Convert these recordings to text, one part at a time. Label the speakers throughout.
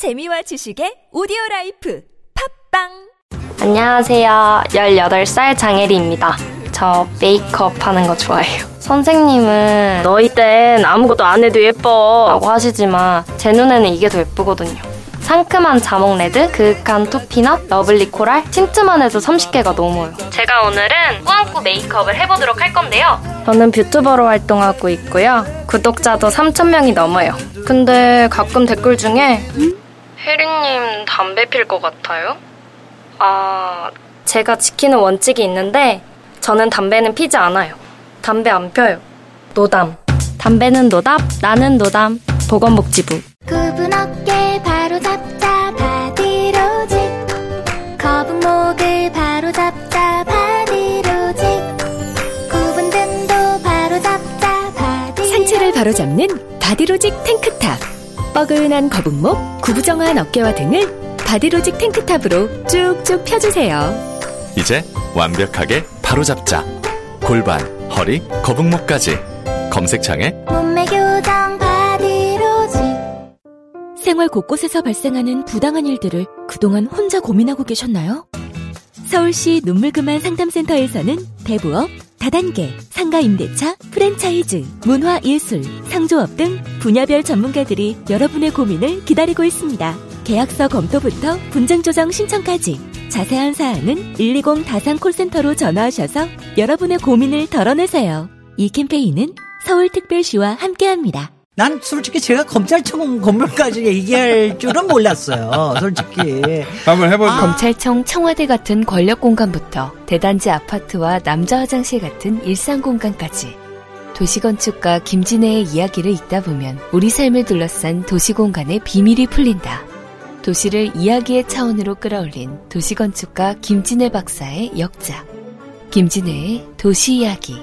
Speaker 1: 재미와 지식의 오디오 라이프 팟빵
Speaker 2: 안녕하세요. 18살 장혜리입니다. 저 메이크업 하는 거 좋아해요. 선생님은 너희 땐 아무것도 안 해도 예뻐 라고 하시지만 제 눈에는 이게 더 예쁘거든요. 상큼한 자몽 레드, 그윽한 toffee nut, lovely coral, 틴트만 해도 30개가 넘어요. 제가 오늘은 꾸안꾸 메이크업을 해보도록 할 건데요. 저는 뷰튜버로 활동하고 있고요. 구독자도 3,000명이 넘어요. 근데 가끔 댓글 중에 혜리님 담배 필 것 같아요? 아, 제가 지키는 원칙이 있는데 저는 담배는 피지 않아요. 담배 안 펴요. 노담. 담배는 노답, 나는 노담. 보건복지부.
Speaker 3: 굽은 어깨 바로 잡자 바디로직 거북목을 바로 잡자 바디로직 굽은 등도 바로 잡자 바디
Speaker 1: 상체를 바로 잡는 바디로직 탱크탑 뻐근한 거북목, 구부정한 어깨와 등을 바디로직 탱크탑으로 쭉쭉 펴주세요
Speaker 4: 이제 완벽하게 바로잡자. 골반, 허리, 거북목까지. 검색창에
Speaker 3: 몸매 교정 바디로직
Speaker 1: 생활 곳곳에서 발생하는 부당한 일들을 그동안 혼자 고민하고 계셨나요? 서울시 눈물그만 상담센터에서는 대부업, 다단계, 상가임대차, 프랜차이즈, 문화예술, 상조업 등 분야별 전문가들이 여러분의 고민을 기다리고 있습니다. 계약서 검토부터 분쟁 조정 신청까지 자세한 사항은 120 다산 콜센터로 전화하셔서 여러분의 고민을 덜어내세요. 이 캠페인은 서울특별시와 함께합니다.
Speaker 5: 난 솔직히 제가 검찰청 건물까지 얘기할 줄은 몰랐어요. 솔직히.
Speaker 6: 한번 해보죠.
Speaker 1: 검찰청 청와대 같은 권력 공간부터 대단지 아파트와 남자 화장실 같은 일상 공간까지 도시건축가 김진애의 이야기를 읽다 보면 우리 삶을 둘러싼 도시 공간의 비밀이 풀린다. 도시를 이야기의 차원으로 끌어올린 도시건축가 김진애 박사의 역작. 김진애의 도시 이야기.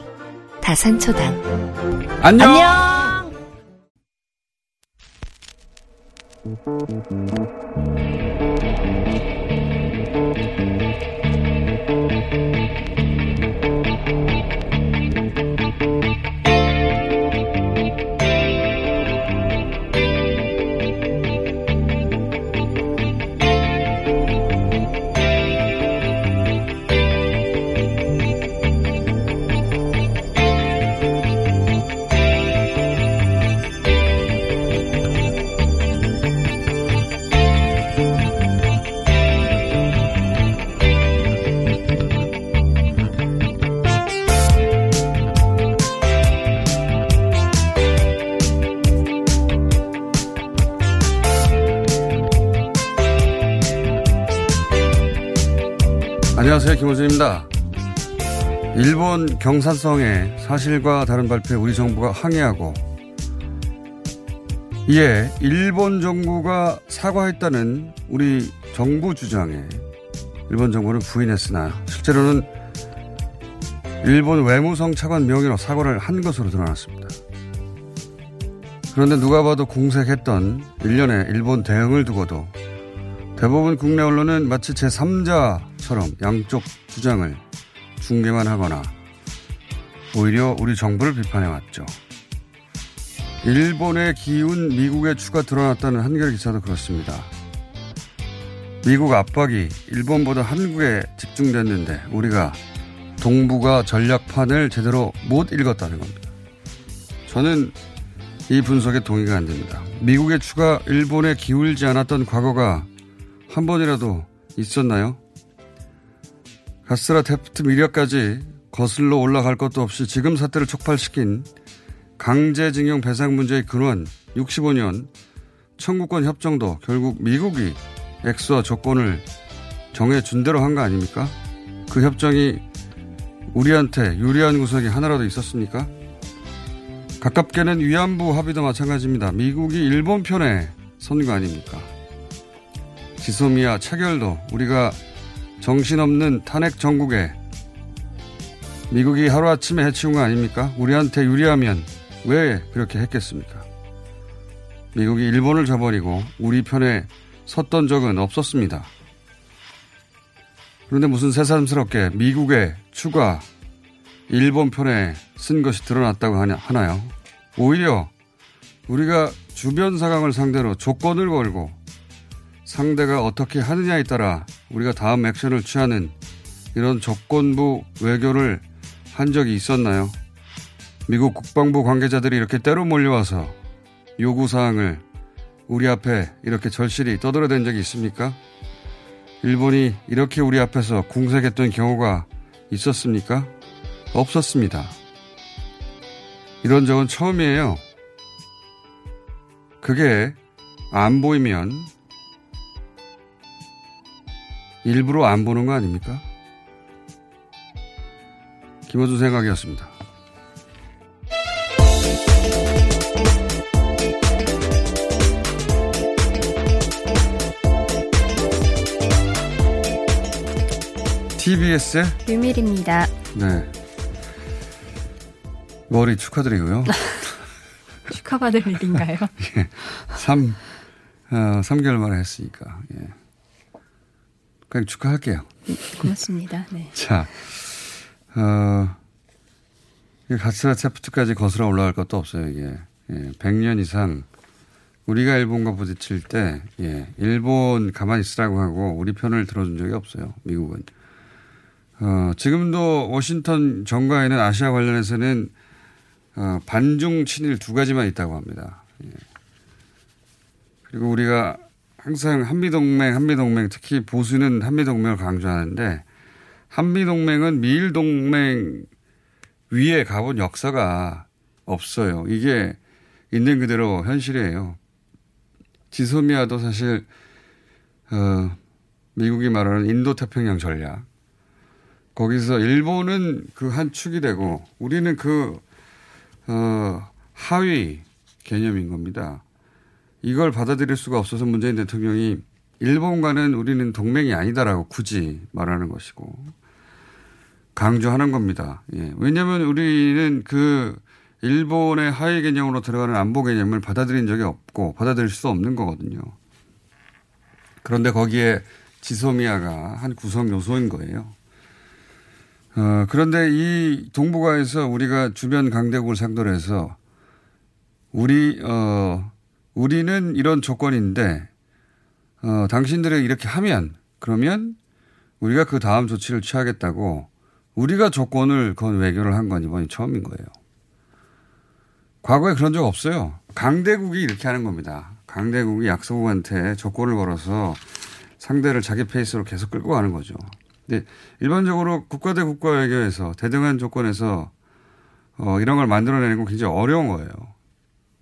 Speaker 1: 다산초당.
Speaker 6: 안녕. 안녕 Thank you. 하세요. 김호준입니다. 일본 경산성의 사실과 다른 발표에 우리 정부가 항의하고 이에 일본 정부가 사과했다는 우리 정부 주장에 일본 정부는 부인했으나 실제로는 일본 외무성 차관 명의로 사과를 한 것으로 드러났습니다. 그런데 누가 봐도 공색했던 일련의 일본 대응을 두고도 대부분 국내 언론은 마치 제3자 처럼 양쪽 주장을 중계만 하거나 오히려 우리 정부를 비판해왔죠. 일본의 기운 미국의 추가 드러났다는 한겨레 기사도 그렇습니다. 미국 압박이 일본보다 한국에 집중됐는데 우리가 동북아 전략판을 제대로 못 읽었다는 겁니다. 저는 이 분석에 동의가 안 됩니다. 미국의 추가 일본에 기울지 않았던 과거가 한 번이라도 있었나요? 가스라 테프트 미려까지 거슬러 올라갈 것도 없이 지금 사태를 촉발시킨 강제징용 배상 문제의 근원 65년 청구권 협정도 결국 미국이 액수와 조건을 정해준 대로 한 거 아닙니까? 그 협정이 우리한테 유리한 구석이 하나라도 있었습니까? 가깝게는 위안부 합의도 마찬가지입니다. 미국이 일본 편에 선거 아닙니까? 지소미아 차결도 우리가 정신없는 탄핵 정국에 미국이 하루아침에 해치운 거 아닙니까? 우리한테 유리하면 왜 그렇게 했겠습니까? 미국이 일본을 저버리고 우리 편에 섰던 적은 없었습니다. 그런데 무슨 새삼스럽게 미국의 추가 일본 편에 쓴 것이 드러났다고 하나요? 오히려 우리가 주변 사강을 상대로 조건을 걸고 상대가 어떻게 하느냐에 따라 우리가 다음 액션을 취하는 이런 조건부 외교를 한 적이 있었나요? 미국 국방부 관계자들이 이렇게 때로 몰려와서 요구사항을 우리 앞에 이렇게 절실히 떠들어댄 적이 있습니까? 일본이 이렇게 우리 앞에서 궁색했던 경우가 있었습니까? 없었습니다. 이런 적은 처음이에요. 그게 안 보이면 일부러 안 보는 거 아닙니까? 김호준 생각이었습니다. TBS의
Speaker 7: 유밀입니다.
Speaker 6: 네. 머리 축하드리고요.
Speaker 7: 축하받을 일인가요?
Speaker 6: 예. 3, 어, 3개월 만에 했으니까. 예. 그냥 축하할게요.
Speaker 7: 고맙습니다. 네.
Speaker 6: 자, 어, 가츠라 차프트까지 거슬러 올라갈 것도 없어요, 이게. 예, 100년 이상 우리가 일본과 부딪힐 때, 예, 일본 가만히 있으라고 하고 우리 편을 들어준 적이 없어요, 미국은. 어, 지금도 워싱턴 정가에는 아시아 관련해서는 어, 반중 친일 두 가지만 있다고 합니다. 예. 그리고 우리가 항상 한미동맹, 한미동맹, 특히 보수는 한미동맹을 강조하는데 한미동맹은 미일동맹 위에 가본 역사가 없어요. 이게 있는 그대로 현실이에요. 지소미아도 사실, 어, 미국이 말하는 인도 태평양 전략. 거기서 일본은 그 한 축이 되고 우리는 그, 어, 하위 개념인 겁니다. 이걸 받아들일 수가 없어서 문재인 대통령이 일본과는 우리는 동맹이 아니다라고 굳이 말하는 것이고 강조하는 겁니다. 예. 왜냐하면 우리는 그 일본의 하위 개념으로 들어가는 안보 개념을 받아들인 적이 없고 받아들일 수 없는 거거든요. 그런데 거기에 지소미아가 한 구성 요소인 거예요. 어, 그런데 이 동북아에서 우리가 주변 강대국을 상대로 해서 우리, 어, 우리는 이런 조건인데, 어, 당신들이 이렇게 하면, 그러면 우리가 그 다음 조치를 취하겠다고 우리가 조건을 건 외교를 한 건 이번이 처음인 거예요. 과거에 그런 적 없어요. 강대국이 이렇게 하는 겁니다. 강대국이 약소국한테 조건을 걸어서 상대를 자기 페이스로 계속 끌고 가는 거죠. 근데 일반적으로 국가 대 국가 외교에서 대등한 조건에서 어, 이런 걸 만들어내는 건 굉장히 어려운 거예요.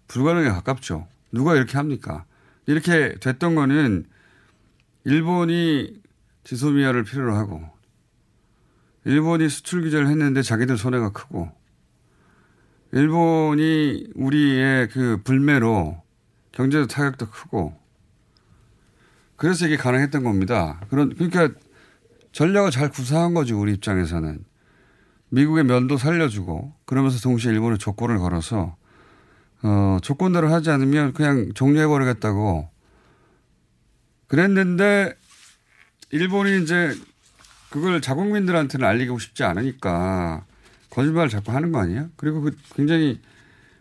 Speaker 6: 불가능에 가깝죠. 누가 이렇게 합니까? 이렇게 됐던 거는 일본이 지소미아를 필요로 하고 일본이 수출 규제를 했는데 자기들 손해가 크고 일본이 우리의 그 불매로 경제적 타격도 크고 그래서 이게 가능했던 겁니다. 그런 그러니까 전략을 잘 구사한 거죠 우리 입장에서는 미국의 면도 살려주고 그러면서 동시에 일본의 조건을 걸어서 어, 조건대로 하지 않으면 그냥 종료해버리겠다고 그랬는데 일본이 이제 그걸 자국민들한테는 알리고 싶지 않으니까 거짓말을 자꾸 하는 거 아니에요? 그리고 그 굉장히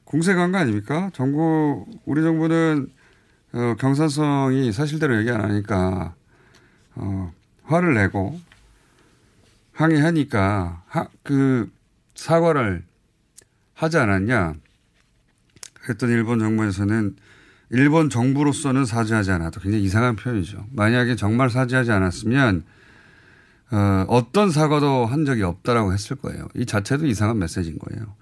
Speaker 6: 공세한 거 아닙니까? 정부, 우리 정부는 어, 경산성이 사실대로 얘기 안 하니까 어, 화를 내고 항의하니까 하, 그 사과를 하지 않았냐? 그랬더니 일본 정부에서는 일본 정부로서는 사죄하지 않아도 굉장히 이상한 표현이죠. 만약에 정말 사죄하지 않았으면 어, 어떤 사과도 한 적이 없다라고 했을 거예요. 이 자체도 이상한 메시지인 거예요.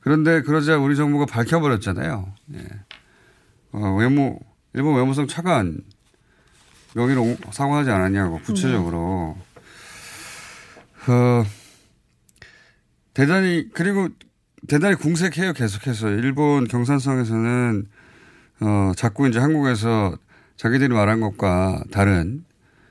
Speaker 6: 그런데 그러자 우리 정부가 밝혀버렸잖아요. 예. 어, 외무, 일본 외무성 차관 명의로 사과하지 않았냐고 구체적으로. 네. 어, 대단히, 그리고 대단히 궁색해요. 계속해서. 일본 경산성에서는 어, 자꾸 이제 한국에서 자기들이 말한 것과 다른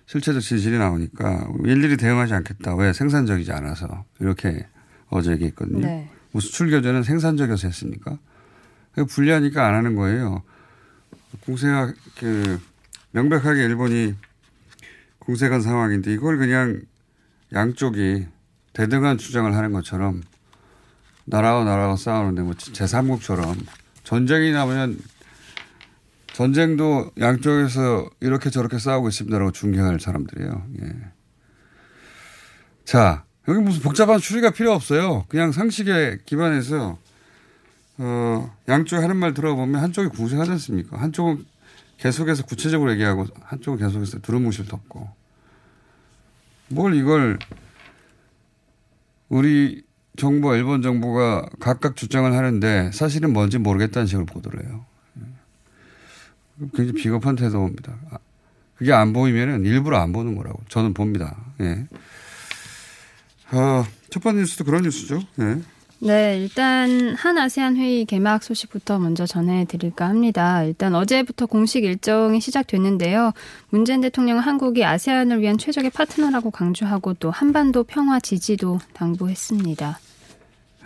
Speaker 6: 실체적 진실이 나오니까 일일이 대응하지 않겠다. 왜 생산적이지 않아서 이렇게 어제 얘기했거든요. 네. 뭐 수출 규제는 생산적이어서 했습니까? 불리하니까 안 하는 거예요. 공세가 그 명백하게 일본이 공세한 상황인데 이걸 그냥 양쪽이 대등한 주장을 하는 것처럼 나라와 나라가 싸우는데 뭐 제3국처럼 전쟁이 나면 전쟁도 양쪽에서 이렇게 저렇게 싸우고 있습니다라고 중계할 사람들이에요. 예. 자, 여기 무슨 복잡한 추리가 필요 없어요. 그냥 상식에 기반해서, 어, 양쪽에 하는 말 들어보면 한쪽이 구세하지 않습니까? 한쪽은 계속해서 구체적으로 얘기하고 한쪽은 계속해서 두루뭉실 덮고. 뭘 이걸 우리 정부와 일본 정부가 각각 주장을 하는데 사실은 뭔지 모르겠다는 식으로 보도를 해요. 굉장히 비겁한 태도입니다. 아, 그게 안 보이면은 일부러 안 보는 거라고 저는 봅니다. 예. 어, 첫 번째 뉴스도 그런 뉴스죠. 예.
Speaker 7: 네, 일단 한 아세안 회의 개막 소식부터 먼저 전해드릴까 합니다. 일단 어제부터 공식 일정이 시작됐는데요. 문재인 대통령은 한국이 아세안을 위한 최적의 파트너라고 강조하고 또 한반도 평화 지지도 당부했습니다.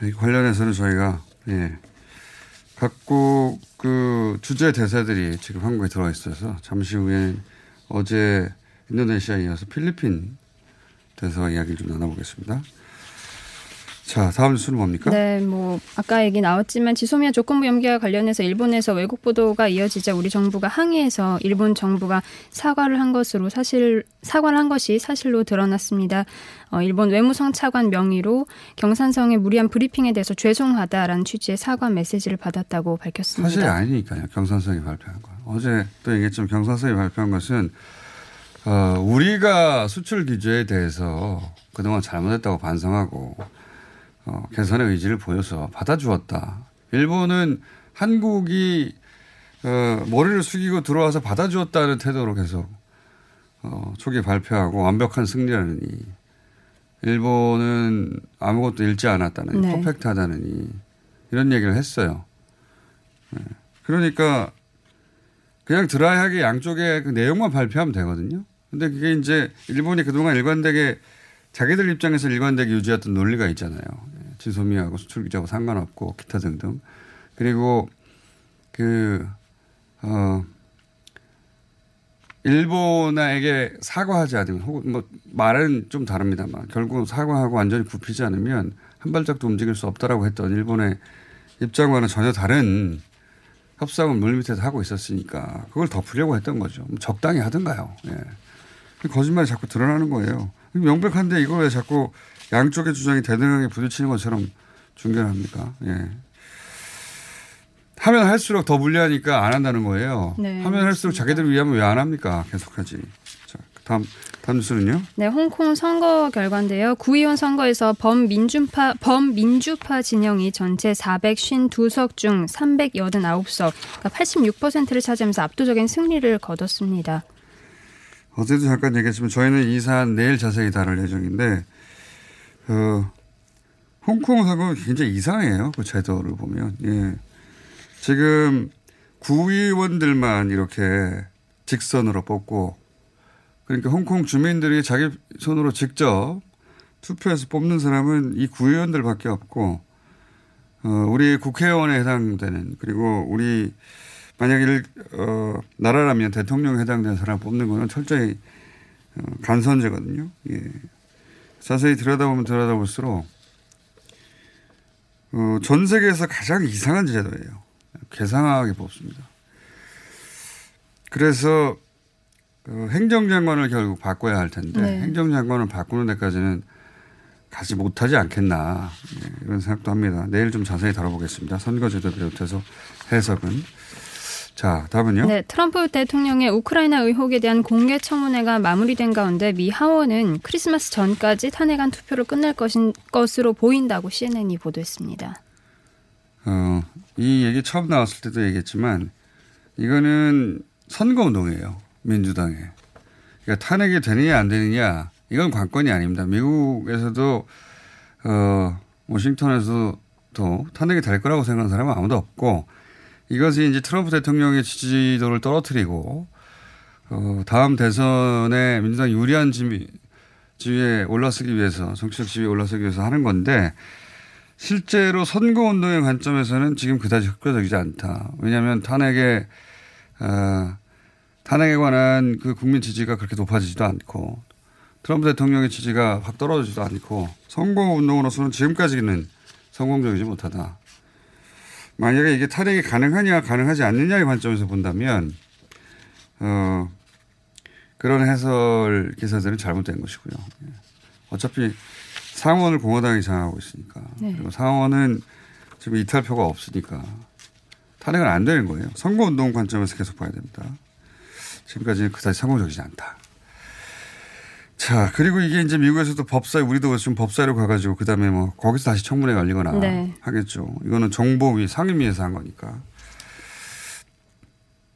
Speaker 6: 이 관련해서는 저희가 예, 각국 그 주제 대사들이 지금 한국에 들어와 있어서 잠시 후에 어제 인도네시아에 이어서 필리핀 대사 이야기를 좀 나눠보겠습니다. 자, 다음 뉴스는 뭡니까?
Speaker 7: 네, 뭐 아까 얘기 나왔지만 지소미아 조건부 연기와 관련해서 일본에서 왜곡 보도가 이어지자 우리 정부가 항의해서 일본 정부가 사과를 한 것으로 사실 사과를 한 것이 사실로 드러났습니다. 어, 일본 외무성 차관 명의로 경산성의 무리한 브리핑에 대해서 죄송하다라는 취지의 사과 메시지를 받았다고 밝혔습니다.
Speaker 6: 사실이 아니니까요. 경산성이 발표한 거. 어제 또 얘기했지만 경산성이 발표한 것은 어, 우리가 수출 규제에 대해서 그동안 잘못했다고 반성하고 어, 개선의 의지를 보여서 받아주었다. 일본은 한국이 어, 머리를 숙이고 들어와서 받아주었다는 태도로 계속 어, 초기 발표하고 완벽한 승리라느니 일본은 아무것도 잃지 않았다는
Speaker 7: 네.
Speaker 6: 퍼펙트하다느니 이런 얘기를 했어요. 네. 그러니까 그냥 드라이하게 양쪽의 그 내용만 발표하면 되거든요. 근데 그게 이제 일본이 그동안 일관되게 자기들 입장에서 일관되게 유지했던 논리가 있잖아요. 예, 지소미하고 수출 규제하고 상관없고 기타 등등. 그리고 그, 어, 일본에게 사과하지 않으면 혹은 뭐 말은 좀 다릅니다만 결국 사과하고 완전히 굽히지 않으면 한 발짝도 움직일 수 없다라고 했던 일본의 입장과는 전혀 다른 협상을 물밑에서 하고 있었으니까 그걸 덮으려고 했던 거죠. 적당히 하든가요. 예. 거짓말이 자꾸 드러나는 거예요. 명백한데 이걸 왜 자꾸 양쪽의 주장이 대등하게 부딪히는 것처럼 중계를 합니까? 예. 하면 할수록 더 불리하니까 안 한다는 거예요.
Speaker 7: 네,
Speaker 6: 하면 할수록. 자기들을 위하면 왜 안 합니까? 계속하지. 자, 다음, 다음 뉴스는요?
Speaker 7: 네, 홍콩 선거 결과인데요. 구의원 선거에서 범민주파 범민주파 진영이 전체 452석 중 389석, 그러니까 86%를 차지하면서 압도적인 승리를 거뒀습니다.
Speaker 6: 어제도 잠깐 얘기했지만 저희는 이 사안 내일 자세히 다룰 예정인데, 어, 홍콩 선거 굉장히 이상해요. 그 제도를 보면. 예. 지금 구의원들만 이렇게 직선으로 뽑고, 그러니까 홍콩 주민들이 자기 손으로 직접 투표해서 뽑는 사람은 이 구의원들밖에 없고, 어, 우리 국회의원에 해당되는, 그리고 우리 만약 일, 어, 나라라면 대통령에 해당되는 사람 뽑는 거는 철저히 어, 간선제거든요. 예. 자세히 들여다보면 들여다볼수록 어, 전 세계에서 가장 이상한 제도예요. 괴상하게 뽑습니다. 그래서 어, 행정장관을 결국 바꿔야 할 텐데
Speaker 7: 네.
Speaker 6: 행정장관을 바꾸는 데까지는 가지 못하지 않겠나 예, 이런 생각도 합니다. 내일 좀 자세히 다뤄보겠습니다. 선거제도 비롯해서 해석은 자 다음은요.
Speaker 7: 네, 트럼프 대통령의 우크라이나 의혹에 대한 공개 청문회가 마무리된 가운데 미 하원은 크리스마스 전까지 탄핵안 투표를 끝낼 것인, 것으로 보인다고 CNN이 보도했습니다.
Speaker 6: 어, 이 얘기 처음 나왔을 때도 얘기했지만 이거는 선거운동이에요. 민주당에. 그러니까 탄핵이 되느냐 안 되느냐 이건 관건이 아닙니다. 미국에서도 어, 워싱턴에서도 탄핵이 될 거라고 생각하는 사람은 아무도 없고 이것이 이제 트럼프 대통령의 지지도를 떨어뜨리고 어, 다음 대선에 민주당 유리한 지위, 지위에 올라서기 위해서 정치적 지위에 올라서기 위해서 하는 건데 실제로 선거운동의 관점에서는 지금 그다지 흑과적이지 않다. 왜냐하면 탄핵에 어, 탄핵에 관한 그 국민 지지가 그렇게 높아지지도 않고 트럼프 대통령의 지지가 확 떨어지지도 않고 선거운동으로서는 지금까지는 성공적이지 못하다. 만약에 이게 탄핵이 가능하냐 가능하지 않느냐의 관점에서 본다면 어 그런 해설 기사들은 잘못된 것이고요. 예. 어차피 상원을 공화당이 장악하고 있으니까
Speaker 7: 네.
Speaker 6: 그리고 상원은 지금 이탈표가 없으니까 탄핵은 안 되는 거예요. 선거운동 관점에서 계속 봐야 됩니다. 지금까지는 그다지 성공적이지 않다. 자, 그리고 이게 이제 미국에서도 법사위, 우리도 지금 법사위로 가가지고 그 다음에 뭐 거기서 다시 청문회 열리거나
Speaker 7: 네.
Speaker 6: 하겠죠. 이거는 정보위, 상임위에서 한 거니까.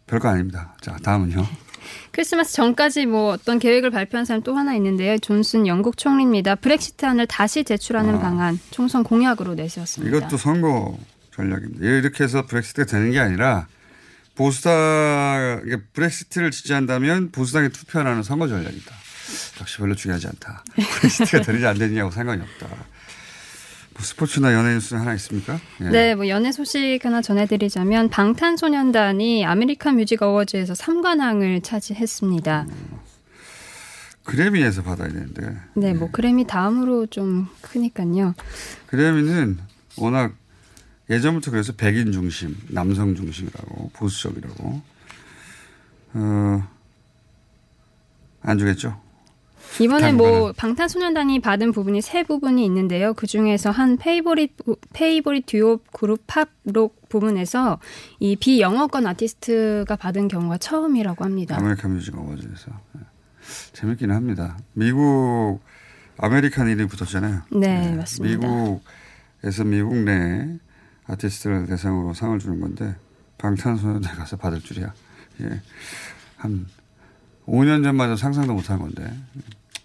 Speaker 6: 별거 아닙니다. 자, 다음은요.
Speaker 7: 크리스마스 전까지 뭐 어떤 계획을 발표한 사람 또 하나 있는데요. 존슨 영국 총리입니다. 브렉시트안을 다시 제출하는
Speaker 6: 아.
Speaker 7: 방안 총선 공약으로 내세웠습니다.
Speaker 6: 이것도 선거 전략입니다. 이렇게 해서 브렉시트가 되는 게 아니라 보수당, 브렉시트를 지지한다면 보수당에 투표하는 선거 전략이다. 역시 별로 중요하지 않다. 브렉시트가 되느냐 안 되느냐하고 상관이 없다. 뭐 스포츠나 연예 뉴스 하나 있습니까? 예.
Speaker 7: 네, 뭐 연예 소식 하나 전해드리자면 방탄소년단이 아메리칸 뮤직 어워즈에서 3관왕을 차지했습니다.
Speaker 6: 그래미에서 받아야 되는데.
Speaker 7: 네, 뭐 그래미 다음으로 좀 크니까요.
Speaker 6: 그래미는 워낙 예전부터 그래서 백인 중심, 남성 중심이라고, 보수적이라고. 어, 안 주겠죠?
Speaker 7: 이번에. 뭐 방탄소년단이 받은 부분이 세 부분이 있는데요. 그 중에서 한 favorite favorite duo group pop rock 부분에서 이 비영어권 아티스트가 받은 경우가 처음이라고 합니다.
Speaker 6: 아메리칸 뮤직 어워즈에서. 예. 재밌기는 합니다. 미국, 아메리칸 이름이 붙었잖아요.
Speaker 7: 네,
Speaker 6: 예.
Speaker 7: 맞습니다.
Speaker 6: 미국에서 미국 내 아티스트를 대상으로 상을 주는 건데, 방탄소년단 가서 받을 줄이야. 예. 한 5년 전만 해도 상상도 못한 건데.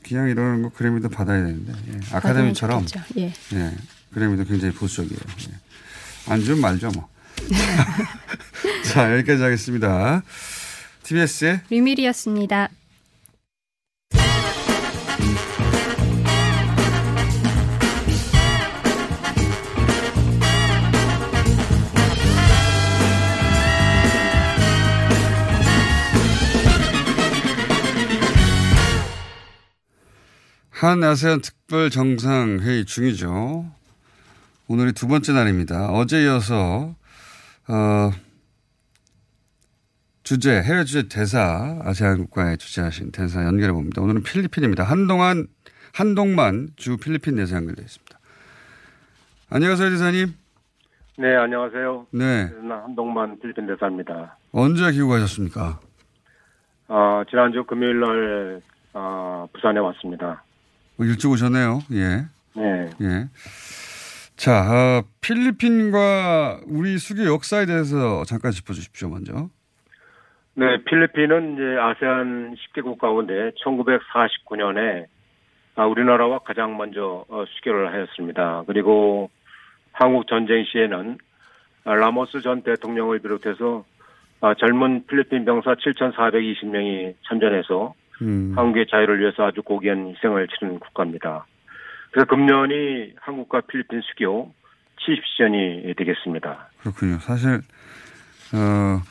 Speaker 6: 그냥 이러는 거 그래미도 받아야 되는데. 예. 아카데미처럼.
Speaker 7: 예.
Speaker 6: 예. 그래미도 굉장히 보수적이에요. 예. 안 주면 말죠, 뭐. 자, 여기까지 하겠습니다. TBS의
Speaker 7: 류밀이었습니다.
Speaker 6: 한 아세안 특별 정상회의 중이죠. 오늘이 두 번째 날입니다. 어제 이어서, 어, 주제, 해외 주제 대사, 아세안 국가에 주재하신 대사 연결해 봅니다. 오늘은 필리핀입니다. 한동안, 한동만 주 필리핀 대사 연결되어 있습니다. 안녕하세요, 대사님.
Speaker 8: 네, 안녕하세요.
Speaker 6: 네.
Speaker 8: 한동만 필리핀 대사입니다.
Speaker 6: 언제 귀국하셨습니까?
Speaker 8: 어, 지난주 금요일 날, 어, 부산에 왔습니다.
Speaker 6: 어, 일찍 오셨네요. 예.
Speaker 8: 네.
Speaker 6: 예. 자, 어, 필리핀과 우리 수교 역사에 대해서 잠깐 짚어주십시오, 먼저.
Speaker 8: 네, 필리핀은 이제 아세안 10개 국 가운데 1949년에 아, 우리나라와 가장 먼저 어, 수교를 하였습니다. 그리고 한국 전쟁 시에는 아, 라모스 전 대통령을 비롯해서 아, 젊은 필리핀 병사 7,420명이 참전해서
Speaker 6: 음.
Speaker 8: 한국의 자유를 위해서 아주 고귀한 희생을 치른 국가입니다. 그래서 금년이 한국과 필리핀 수교 70주년이 되겠습니다.
Speaker 6: 그렇군요. 사실 어,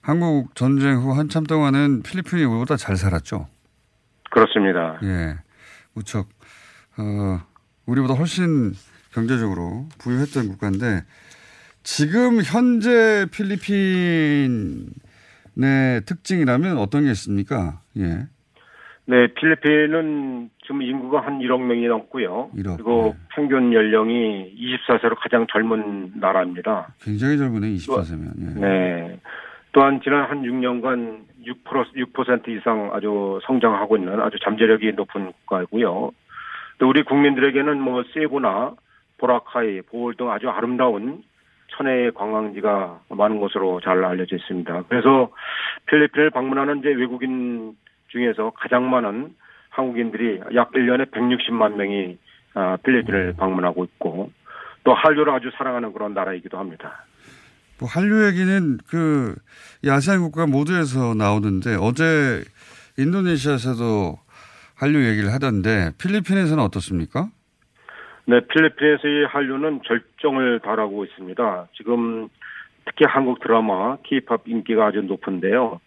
Speaker 6: 한국 전쟁 후 한참 동안은 필리핀이 우리보다 잘 살았죠.
Speaker 8: 그렇습니다.
Speaker 6: 예, 무척 어, 우리보다 훨씬 경제적으로 부유했던 국가인데 지금 현재 필리핀 의 특징이라면 어떤 게 있습니까? 예,
Speaker 8: 네, 필리핀은 지금 인구가 한 1억 명이 넘고요.
Speaker 6: 1억,
Speaker 8: 그리고
Speaker 6: 네.
Speaker 8: 평균 연령이 24세로 가장 젊은 나라입니다.
Speaker 6: 굉장히 젊으네 24세면. 예.
Speaker 8: 네. 또한 지난 한 6년간 6%, 6% 이상 아주 성장하고 있는 아주 잠재력이 높은 국가이고요. 또 우리 국민들에게는 뭐 세부나 보라카이, 보홀 등 아주 아름다운 천혜의 관광지가 많은 것으로 잘 알려져 있습니다. 그래서 필리핀을 방문하는 이제 외국인 중에서 가장 많은 한국인들이 약 1년에 160만 명이 아, 필리핀을 방문하고 있고 또 한류를 아주 사랑하는 그런 나라이기도 합니다.
Speaker 6: 뭐 한류 얘기는 그 야시안 국가 모두에서 나오는데 어제 인도네시아에서도 한류 얘기를 하던데 필리핀에서는 어떻습니까?
Speaker 8: 네, 필리핀에서의 한류는 절정을 달하고 있습니다. 지금 특히 한국 드라마, K-팝 인기가 아주 높은데요.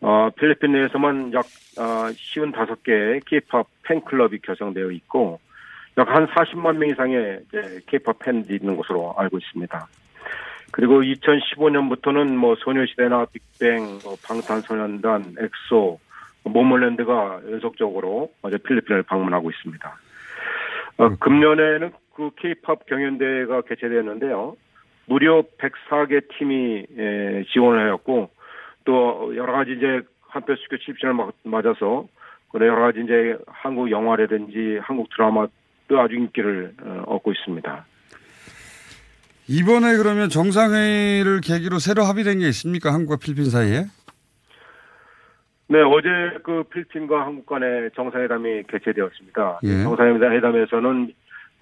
Speaker 8: 어, 필리핀 내에서만 약 어, 55개의 K-팝 팬클럽이 결성되어 있고 약 한 40만 명 이상의 K-팝 팬들이 있는 것으로 알고 있습니다. 그리고 2015년부터는 뭐 소녀시대나 빅뱅, 뭐 방탄소년단, 엑소, 모모랜드가 연속적으로 이제 필리핀을 방문하고 있습니다. 어, 금년에는 그 K-팝 경연대회가 개최되었는데요. 무려 104개 팀이 에, 지원을 하였고 또 여러 가지 이제 한표 수교 70주년을 맞아서 그래 여러 가지 이제 한국 영화라든지 한국 드라마도 아주 인기를 어, 얻고 있습니다.
Speaker 6: 이번에 그러면 정상회의를 계기로 새로 합의된 게 있습니까? 한국과 필리핀 사이에?
Speaker 8: 네, 어제 그 필리핀과 한국 간의 정상회담이 개최되었습니다.
Speaker 6: 예.
Speaker 8: 정상회담에서는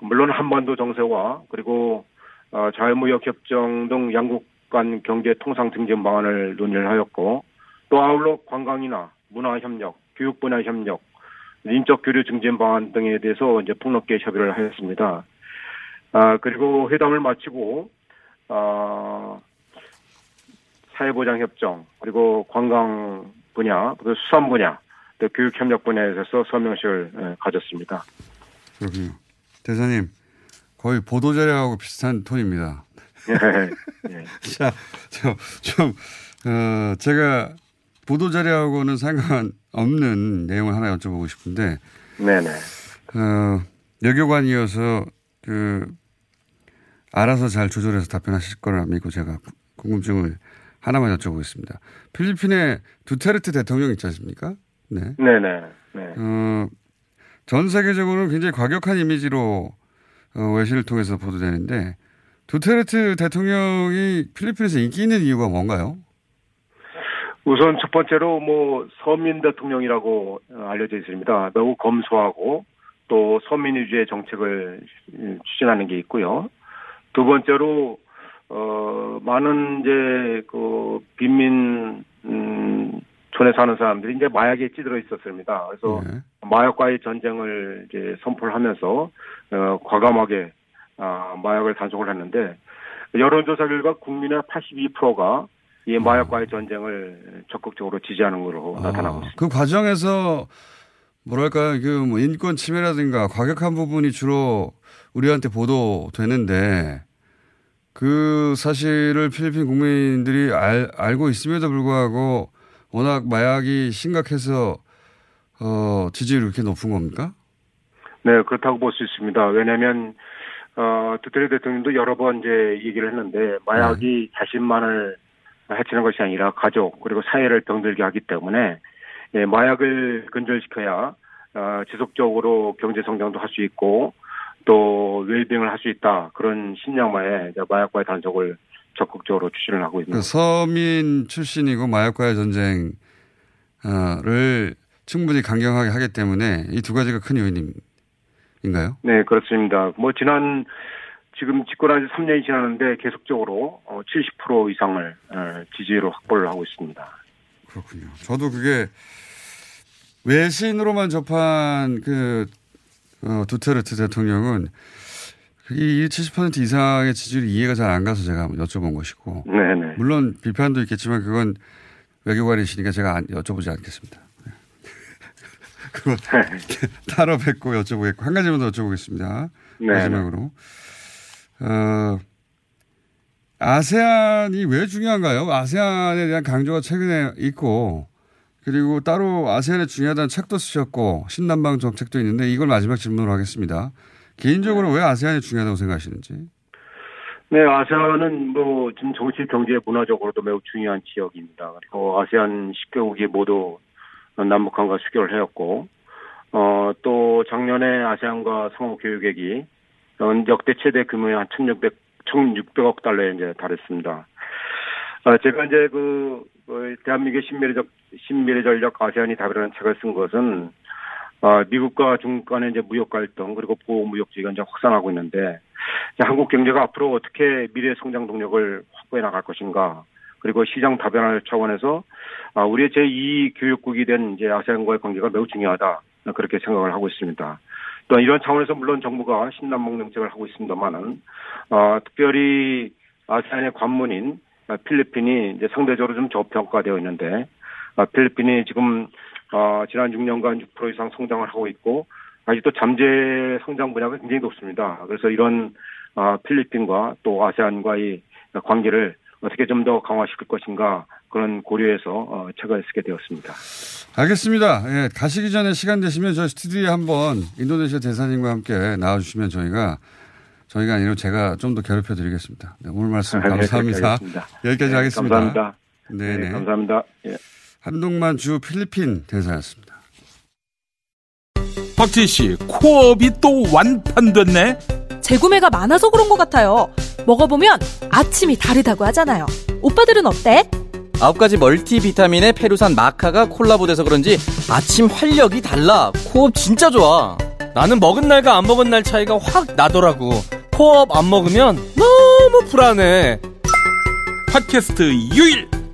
Speaker 8: 물론 한반도 정세와 그리고 어, 자유무역 협정 등 양국 간 경제 통상 증진 방안을 논의를 하였고 또 아울러 관광이나 문화 협력, 교육 분야 협력, 인적 교류 증진 방안 등에 대해서 이제 폭넓게 협의를 하였습니다. 아 그리고 회담을 마치고 아 사회보장 협정 그리고 관광 분야, 그 수산 분야, 또 교육 협력 분야에 대해서 서명식을 예, 가졌습니다.
Speaker 6: 그렇군요. 대사님, 거의 보도자료하고 비슷한 톤입니다.
Speaker 8: 예.
Speaker 6: 자, 저, 좀, 어, 제가 보도자료하고는 상관없는 내용을 하나 여쭤보고 싶은데,
Speaker 8: 네네.
Speaker 6: 어, 여교관이어서 그, 알아서 잘 조절해서 답변하실 거라 믿고 제가 궁금증을 하나만 여쭤보겠습니다. 필리핀에 두테르트 대통령 있지 않습니까? 네.
Speaker 8: 네네. 네.
Speaker 6: 어, 전 세계적으로 굉장히 과격한 이미지로 어, 외신을 통해서 보도되는데 두테르트 대통령이 필리핀에서 인기 있는 이유가 뭔가요?
Speaker 8: 우선 첫 번째로 뭐 서민 대통령이라고 알려져 있습니다. 매우 검소하고 또 서민 위주의 정책을 추진하는 게 있고요. 두 번째로 어 많은 이제 그 빈민 음 촌에 사는 사람들이 이제 마약에 찌들어 있었습니다. 그래서
Speaker 6: 네.
Speaker 8: 마약과의 전쟁을 이제 선포를 하면서 어 과감하게 아 마약을 단속을 했는데 여론조사 결과 국민의 82%가 이 마약과의 전쟁을 적극적으로 지지하는 것으로 나타나고 있습니다.
Speaker 6: 그 과정에서 뭐랄까 그뭐 인권 침해라든가 과격한 부분이 주로 우리한테 보도되는데 그 사실을 필리핀 국민들이 알, 알고 있음에도 불구하고 워낙 마약이 심각해서 어, 지지율이 그렇게 높은 겁니까?
Speaker 8: 네, 그렇다고 볼 수 있습니다. 왜냐하면 어, 두테르 대통령도 여러 번 이제 얘기를 했는데 마약이 자신만을 해치는 것이 아니라 가족 그리고 사회를 병들게 하기 때문에 예, 마약을 근절시켜야 어, 지속적으로 경제 성장도 할 수 있고 또 웰빙을 할 수 있다 그런 신념하에 마약과의 단속을 적극적으로 추진을 하고 있는
Speaker 6: 그 서민 출신이고 마약과의 전쟁을 충분히 강경하게 하기 때문에 이 두 가지가 큰 요인인가요?
Speaker 8: 네, 그렇습니다. 뭐 지난 지금 집권한 지 3년이 지났는데 계속적으로 어, 70% 이상을 어, 지지로 확보를 하고 있습니다.
Speaker 6: 그렇군요. 저도 그게 외신으로만 접한 그 어, 두테르트 대통령은 이 70% 이상의 지지율이 이해가 잘 안 가서 제가 한번 여쭤본 것이고
Speaker 8: 네네.
Speaker 6: 물론 비판도 있겠지만 그건 외교관이시니까 제가 안- 여쭤보지 않겠습니다. 네. 그거 따로 뵙고 여쭤보겠고 한 가지만 더 여쭤보겠습니다.
Speaker 8: 네.
Speaker 6: 마지막으로 어, 아세안이 왜 중요한가요? 아세안에 대한 강조가 최근에 있고 그리고 따로 아세안에 중요하다는 책도 쓰셨고 신남방 정책도 있는데 이걸 마지막 질문으로 하겠습니다. 개인적으로 왜 아세안이 중요하다고 생각하시는지?
Speaker 8: 네, 아세안은 뭐 지금 정치, 경제, 문화적으로도 매우 중요한 지역입니다. 그리고 아세안 10개국이 모두 남북한과 수교를 하였고, 어, 또 작년에 아세안과 상호 교육액이 어, 역대 최대 규모의 한 1,600, 1,600억 달러에 이제 달했습니다. 아, 제가 이제 그, 그 대한민국의 신미래적, 신미래 전략 아세안이 답이라는 책을 쓴 것은 아, 미국과 중국 간의 이제 무역 갈등 그리고 보호 무역주의가 이제 확산하고 있는데 한국 경제가 앞으로 어떻게 미래 성장 동력을 확보해 나갈 것인가 그리고 시장 다변화 차원에서 아, 우리의 제2 교육국이 된 이제 아세안과의 관계가 매우 중요하다 그렇게 생각을 하고 있습니다. 또 이런 차원에서 물론 정부가 신남북 정책을 하고 있습니다만은 아, 특별히 아세안의 관문인 아, 필리핀이 이제 상대적으로 좀 저평가되어 있는데 아, 필리핀이 지금 어, 지난 6년간 6% 이상 성장을 하고 있고 아직도 잠재 성장 분야가 굉장히 높습니다. 그래서 이런 어, 필리핀과 또 아세안과의 관계를 어떻게 좀 더 강화시킬 것인가 그런 고려해서 어, 책을 쓰게 되었습니다.
Speaker 6: 알겠습니다. 예, 가시기 전에 시간 되시면 저희 스튜디오에 한번 인도네시아 대사님과 함께 나와주시면 저희가 저희가 아니라 제가 좀 더 괴롭혀 드리겠습니다. 네, 오늘 말씀
Speaker 8: 네,
Speaker 6: 감사합니다.
Speaker 8: 하겠습니다.
Speaker 6: 여기까지
Speaker 8: 네,
Speaker 6: 하겠습니다.
Speaker 8: 감사합니다.
Speaker 6: 네네.
Speaker 8: 네, 감사합니다. 예.
Speaker 6: 한동만 주 필리핀 대사였습니다.
Speaker 9: 박지 씨, 코업이 또 완판됐네.
Speaker 10: 재구매가 많아서 그런 것 같아요. 먹어보면 아침이 다르다고 하잖아요. 오빠들은 어때?
Speaker 11: 아홉 가지 멀티비타민에 페루산 마카가 콜라보돼서 그런지 아침 활력이 달라. 코어업 진짜 좋아.
Speaker 12: 나는 먹은 날과 안 먹은 날 차이가 확 나더라고. 코어업 안 먹으면 너무 불안해.
Speaker 9: 팟캐스트 유일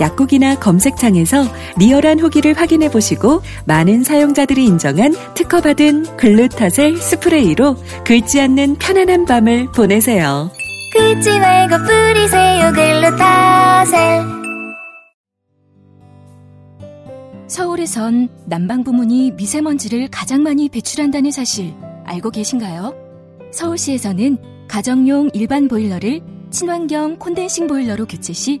Speaker 13: 약국이나 검색창에서 리얼한 후기를 확인해 보시고 많은 사용자들이 인정한 특허받은 글루타셀 스프레이로 긁지 않는 편안한 밤을 보내세요.
Speaker 3: 긁지 말고 뿌리세요 글루타셀
Speaker 1: 서울에선 난방 부문이 미세먼지를 가장 많이 배출한다는 사실 알고 계신가요? 서울시에서는 가정용 일반 보일러를 친환경 콘덴싱 보일러로 교체 시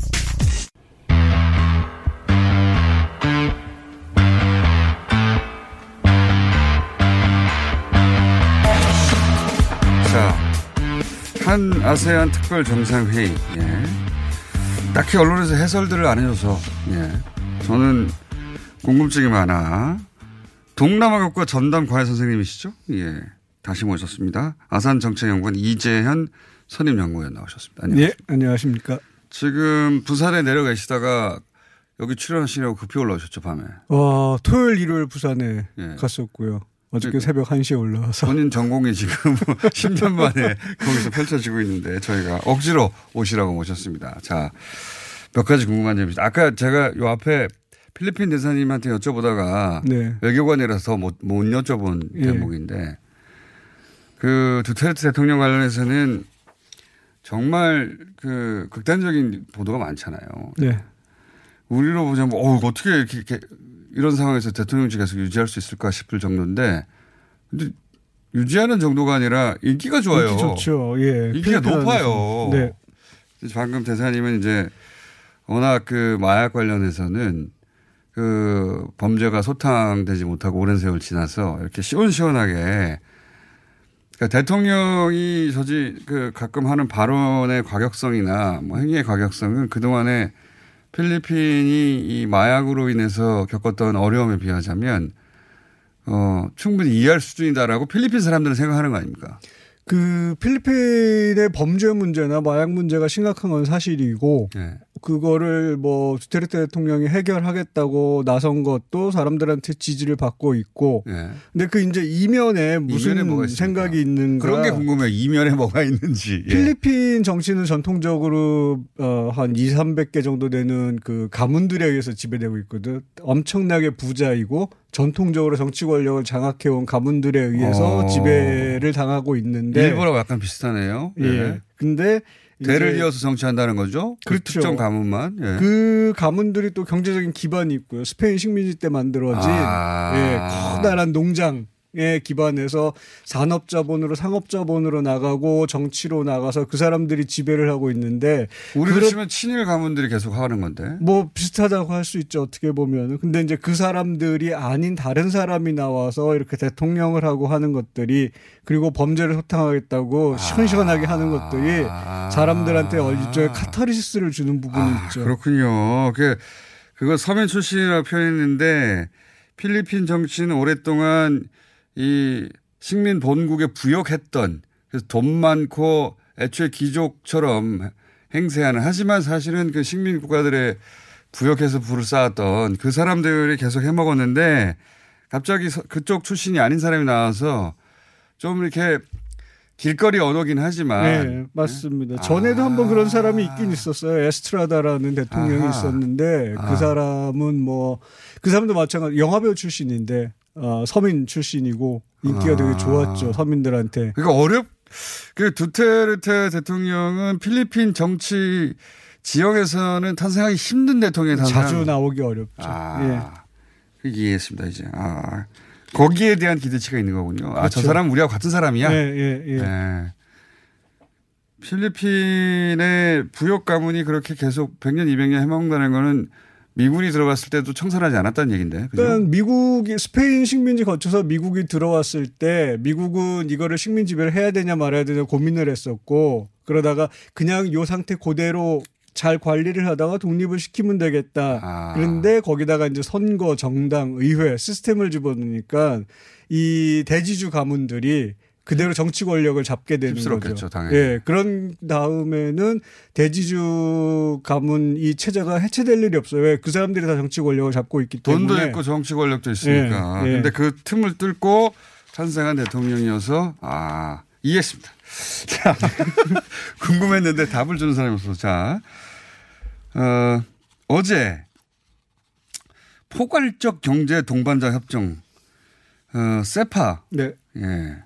Speaker 6: 한 아세안 특별 정상회의. 예. 딱히 언론에서 해설들을 안 해줘서, 예. 저는 궁금증이 많아. 동남아국가 전담 과외 선생님이시죠? 예. 다시 모셨습니다. 아산 정책연구원 이재현 선임 연구위원 나오셨습니다. 안녕하세요.
Speaker 14: 예, 안녕하십니까.
Speaker 6: 지금 부산에 내려가시다가 여기 출연하시려고 급히 올라오셨죠, 밤에.
Speaker 14: 어, 토요일, 일요일 부산에
Speaker 6: 예.
Speaker 14: 갔었고요. 어저께 새벽 1시에 올라와서.
Speaker 6: 본인 전공이 지금 10년 만에 거기서 펼쳐지고 있는데 저희가 억지로 오시라고 모셨습니다. 자, 몇 가지 궁금한 점이 있습니다. 아까 제가 요 앞에 필리핀 대사님한테 여쭤보다가
Speaker 14: 네.
Speaker 6: 외교관이라서 못, 못 여쭤본
Speaker 14: 예.
Speaker 6: 대목인데 그 두테르테 대통령 관련해서는 정말 그 극단적인 보도가 많잖아요.
Speaker 14: 네.
Speaker 6: 우리로 보자면 어 어떻게 이렇게, 이렇게 이런 상황에서 대통령직 계속 유지할 수 있을까 싶을 정도인데 근데 유지하는 정도가 아니라 인기가 좋아요.
Speaker 14: 인기 좋죠. 예.
Speaker 6: 인기가 높아요.
Speaker 14: 네.
Speaker 6: 방금 대사님은 이제 워낙 그 마약 관련해서는 그 범죄가 소탕되지 못하고 오랜 세월 지나서 이렇게 시원시원하게 그러니까 대통령이 저지 그 가끔 하는 발언의 과격성이나 뭐 행위의 과격성은 그동안에 필리핀이 이 마약으로 인해서 겪었던 어려움에 비하자면 어 충분히 이해할 수준이다라고 필리핀 사람들은 생각하는 거 아닙니까?
Speaker 14: 그 필리핀의 범죄 문제나 마약 문제가 심각한 건 사실이고
Speaker 6: 네.
Speaker 14: 그거를 뭐 두테르테 대통령이 해결하겠다고 나선 것도 사람들한테 지지를 받고 있고
Speaker 6: 네.
Speaker 14: 근데 그 이제 이면에
Speaker 6: 이면에
Speaker 14: 무슨
Speaker 6: 있습니까?
Speaker 14: 생각이 있는가
Speaker 6: 그런 게 궁금해요. 이면에 뭐가 있는지. 예.
Speaker 14: 필리핀 정치는 전통적으로 어한 2, 300개 정도 되는 그 가문들에 의해서 지배되고 있거든. 엄청나게 부자이고 전통적으로 정치 권력을 장악해온 가문들에 의해서
Speaker 6: 어.
Speaker 14: 지배를 당하고 있는데
Speaker 6: 일본하고 약간 비슷하네요.
Speaker 14: 예.
Speaker 6: 예.
Speaker 14: 근데
Speaker 6: 대를 이어서 정치한다는 거죠. 그
Speaker 14: 그렇죠.
Speaker 6: 특정 가문만. 예.
Speaker 14: 그 가문들이 또 경제적인 기반이 있고요. 스페인 식민지 때 만들어진
Speaker 6: 아.
Speaker 14: 예, 커다란 농장 에 기반해서 산업 자본으로 상업 자본으로 나가고 정치로 나가서 그 사람들이 지배를 하고 있는데
Speaker 6: 우리로 치면 친일 가문들이 계속 하는 건데.
Speaker 14: 뭐 비슷하다고 할 수 있죠 어떻게 보면 근데 이제 그 사람들이 아닌 다른 사람이 나와서 이렇게 대통령을 하고 하는 것들이 그리고 범죄를 소탕하겠다고 시원시원하게 하는 것들이 사람들한테 일종의 카타르시스를 주는 부분이 있죠
Speaker 6: 아, 그렇군요. 그, 그거 서민 출신이라고 표현했는데 필리핀 정치는 오랫동안 이 식민 본국에 부역했던 그래서 돈 많고 애초에 귀족처럼 행세하는 하지만 사실은 그 식민 국가들의 부역해서 부를 쌓았던 그 사람들이 계속 해먹었는데 갑자기 서- 그쪽 출신이 아닌 사람이 나와서 좀 이렇게 길거리 언어긴 하지만
Speaker 14: 네, 맞습니다. 전에도 한번 그런 사람이 있긴 있었어요. 에스트라다라는 대통령이
Speaker 6: 아하.
Speaker 14: 있었는데
Speaker 6: 아.
Speaker 14: 그 사람은 뭐 그 사람도 마찬가지 영화 배우 출신인데 어, 서민 출신이고 인기가
Speaker 6: 아.
Speaker 14: 되게 좋았죠 서민들한테.
Speaker 6: 그러니까 어렵 그 두테르테 대통령은 필리핀 정치 지역에서는 탄생하기 힘든 대통령이 탄생.
Speaker 14: 자주 나오기 어렵죠.
Speaker 6: 아, 그 이해했습니다 이제. 아, 거기에 대한 기대치가 있는 거군요. 아, 저
Speaker 14: 그렇죠.
Speaker 6: 사람 우리하고 같은 사람이야.
Speaker 14: 예, 예, 예.
Speaker 6: 네. 필리핀의 부역 가문이 그렇게 계속 100년, 200년 해먹는다는 거는 미군이 들어갔을 때도 청산하지 않았다는 얘기인데. 그죠?
Speaker 14: 그러니까 미국이 스페인 식민지 거쳐서 미국이 들어왔을 때 미국은 이거를 식민 지배를 해야 되냐 말아야 되냐 고민을 했었고 그러다가 그냥 요 상태 그대로 잘 관리를 하다가 독립을 시키면 되겠다.
Speaker 6: 아.
Speaker 14: 그런데 거기다가 이제 선거, 정당, 의회 시스템을 집어넣으니까 이 대지주 가문들이 그대로 정치 권력을 잡게 되는
Speaker 6: 휩쓸었겠죠,
Speaker 14: 거죠.
Speaker 6: 당연히.
Speaker 14: 예, 그런 다음에는 대지주 가문 이 체제가 해체될 일이 없어요. 왜? 그 사람들이 다 정치 권력을 잡고 있기 때문에.
Speaker 6: 돈도 있고 정치 권력도 있으니까.
Speaker 14: 예, 예.
Speaker 6: 근데 그 틈을 뚫고 탄생한 대통령이어서 아 이해했습니다. 자 궁금했는데 답을 주는 사람이 없어서 자 어, 어제 포괄적 경제 동반자 협정 어, 세파
Speaker 14: 네.
Speaker 6: 예.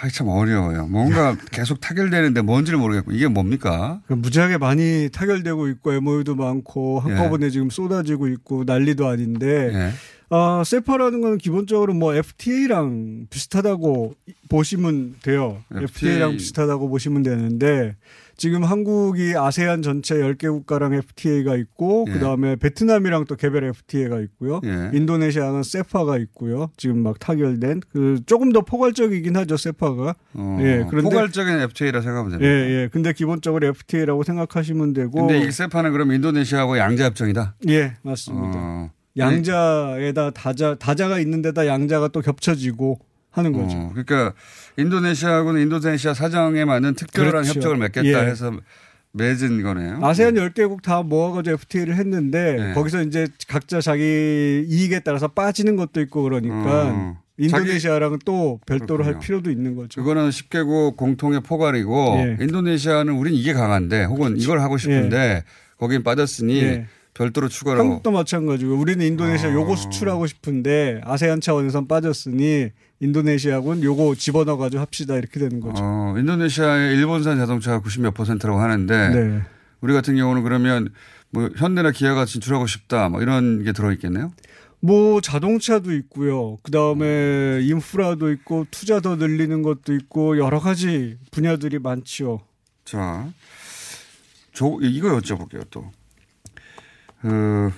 Speaker 6: 아, 참 어려워요. 뭔가 계속 타결되는데 뭔지를 모르겠고 이게 뭡니까?
Speaker 14: 그 무지하게 많이 타결되고 있고 MOU도 많고 한꺼번에 지금 쏟아지고 있고 난리도 아닌데
Speaker 6: 예.
Speaker 14: 아, 세파라는 건 기본적으로 뭐 FTA랑 비슷하다고 보시면 돼요.
Speaker 6: FTA.
Speaker 14: FTA랑 비슷하다고 보시면 되는데 지금 한국이 아세안 전체 10개 국가랑 FTA가 있고
Speaker 6: 예.
Speaker 14: 그다음에 베트남이랑 또 개별 FTA가 있고요.
Speaker 6: 예.
Speaker 14: 인도네시아는 세파가 있고요. 지금 막 타결된 그 조금 더 포괄적이긴 하죠, 세파가.
Speaker 6: 어,
Speaker 14: 예. 그런데
Speaker 6: 포괄적인 FTA라 생각하면
Speaker 14: 예,
Speaker 6: 됩니다.
Speaker 14: 예. 근데 기본적으로 FTA라고 생각하시면 되고
Speaker 6: 근데 이 세파는 그럼 인도네시아하고 양자 협정이다?
Speaker 14: 예, 맞습니다.
Speaker 6: 어.
Speaker 14: 양자에다 다자 다자가 있는 데다 양자가 또 겹쳐지고 하는 거죠.
Speaker 6: 어, 그러니까 인도네시아하고는 인도네시아 사정에 맞는 특별한
Speaker 14: 그렇죠.
Speaker 6: 협정을 맺겠다
Speaker 14: 예.
Speaker 6: 해서 맺은 거네요.
Speaker 14: 아세안 10개국 다 모아가지고 FTA를 했는데
Speaker 6: 네.
Speaker 14: 거기서 이제 각자 자기 이익에 따라서 빠지는 것도 있고 그러니까
Speaker 6: 어.
Speaker 14: 인도네시아랑은 또 별도로 할
Speaker 6: 그렇군요.
Speaker 14: 필요도 있는 거죠.
Speaker 6: 그거는 10개국 공통의 포괄이고
Speaker 14: 예.
Speaker 6: 인도네시아는 우린 이게 강한데 혹은 이걸 하고 싶은데 거긴 빠졌으니
Speaker 14: 예.
Speaker 6: 별도로 추가로
Speaker 14: 한국도 마찬가지고 우리는 인도네시아
Speaker 6: 어.
Speaker 14: 요거 수출하고 싶은데 아세안 차원에선 빠졌으니 인도네시아군 요거 집어넣어가지고 합시다 이렇게 되는 거죠.
Speaker 6: 어, 인도네시아의 일본산 자동차가 90몇 퍼센트라고 하는데
Speaker 14: 네.
Speaker 6: 우리 같은 경우는 그러면 뭐 현대나 기아가 진출하고 싶다 뭐 이런 게 들어있겠네요.
Speaker 14: 뭐 자동차도 있고요. 그 다음에 인프라도 있고 투자 더 늘리는 것도 있고 여러 가지 분야들이 많지요.
Speaker 6: 자, 저 이거 여쭤볼게요 또. 어,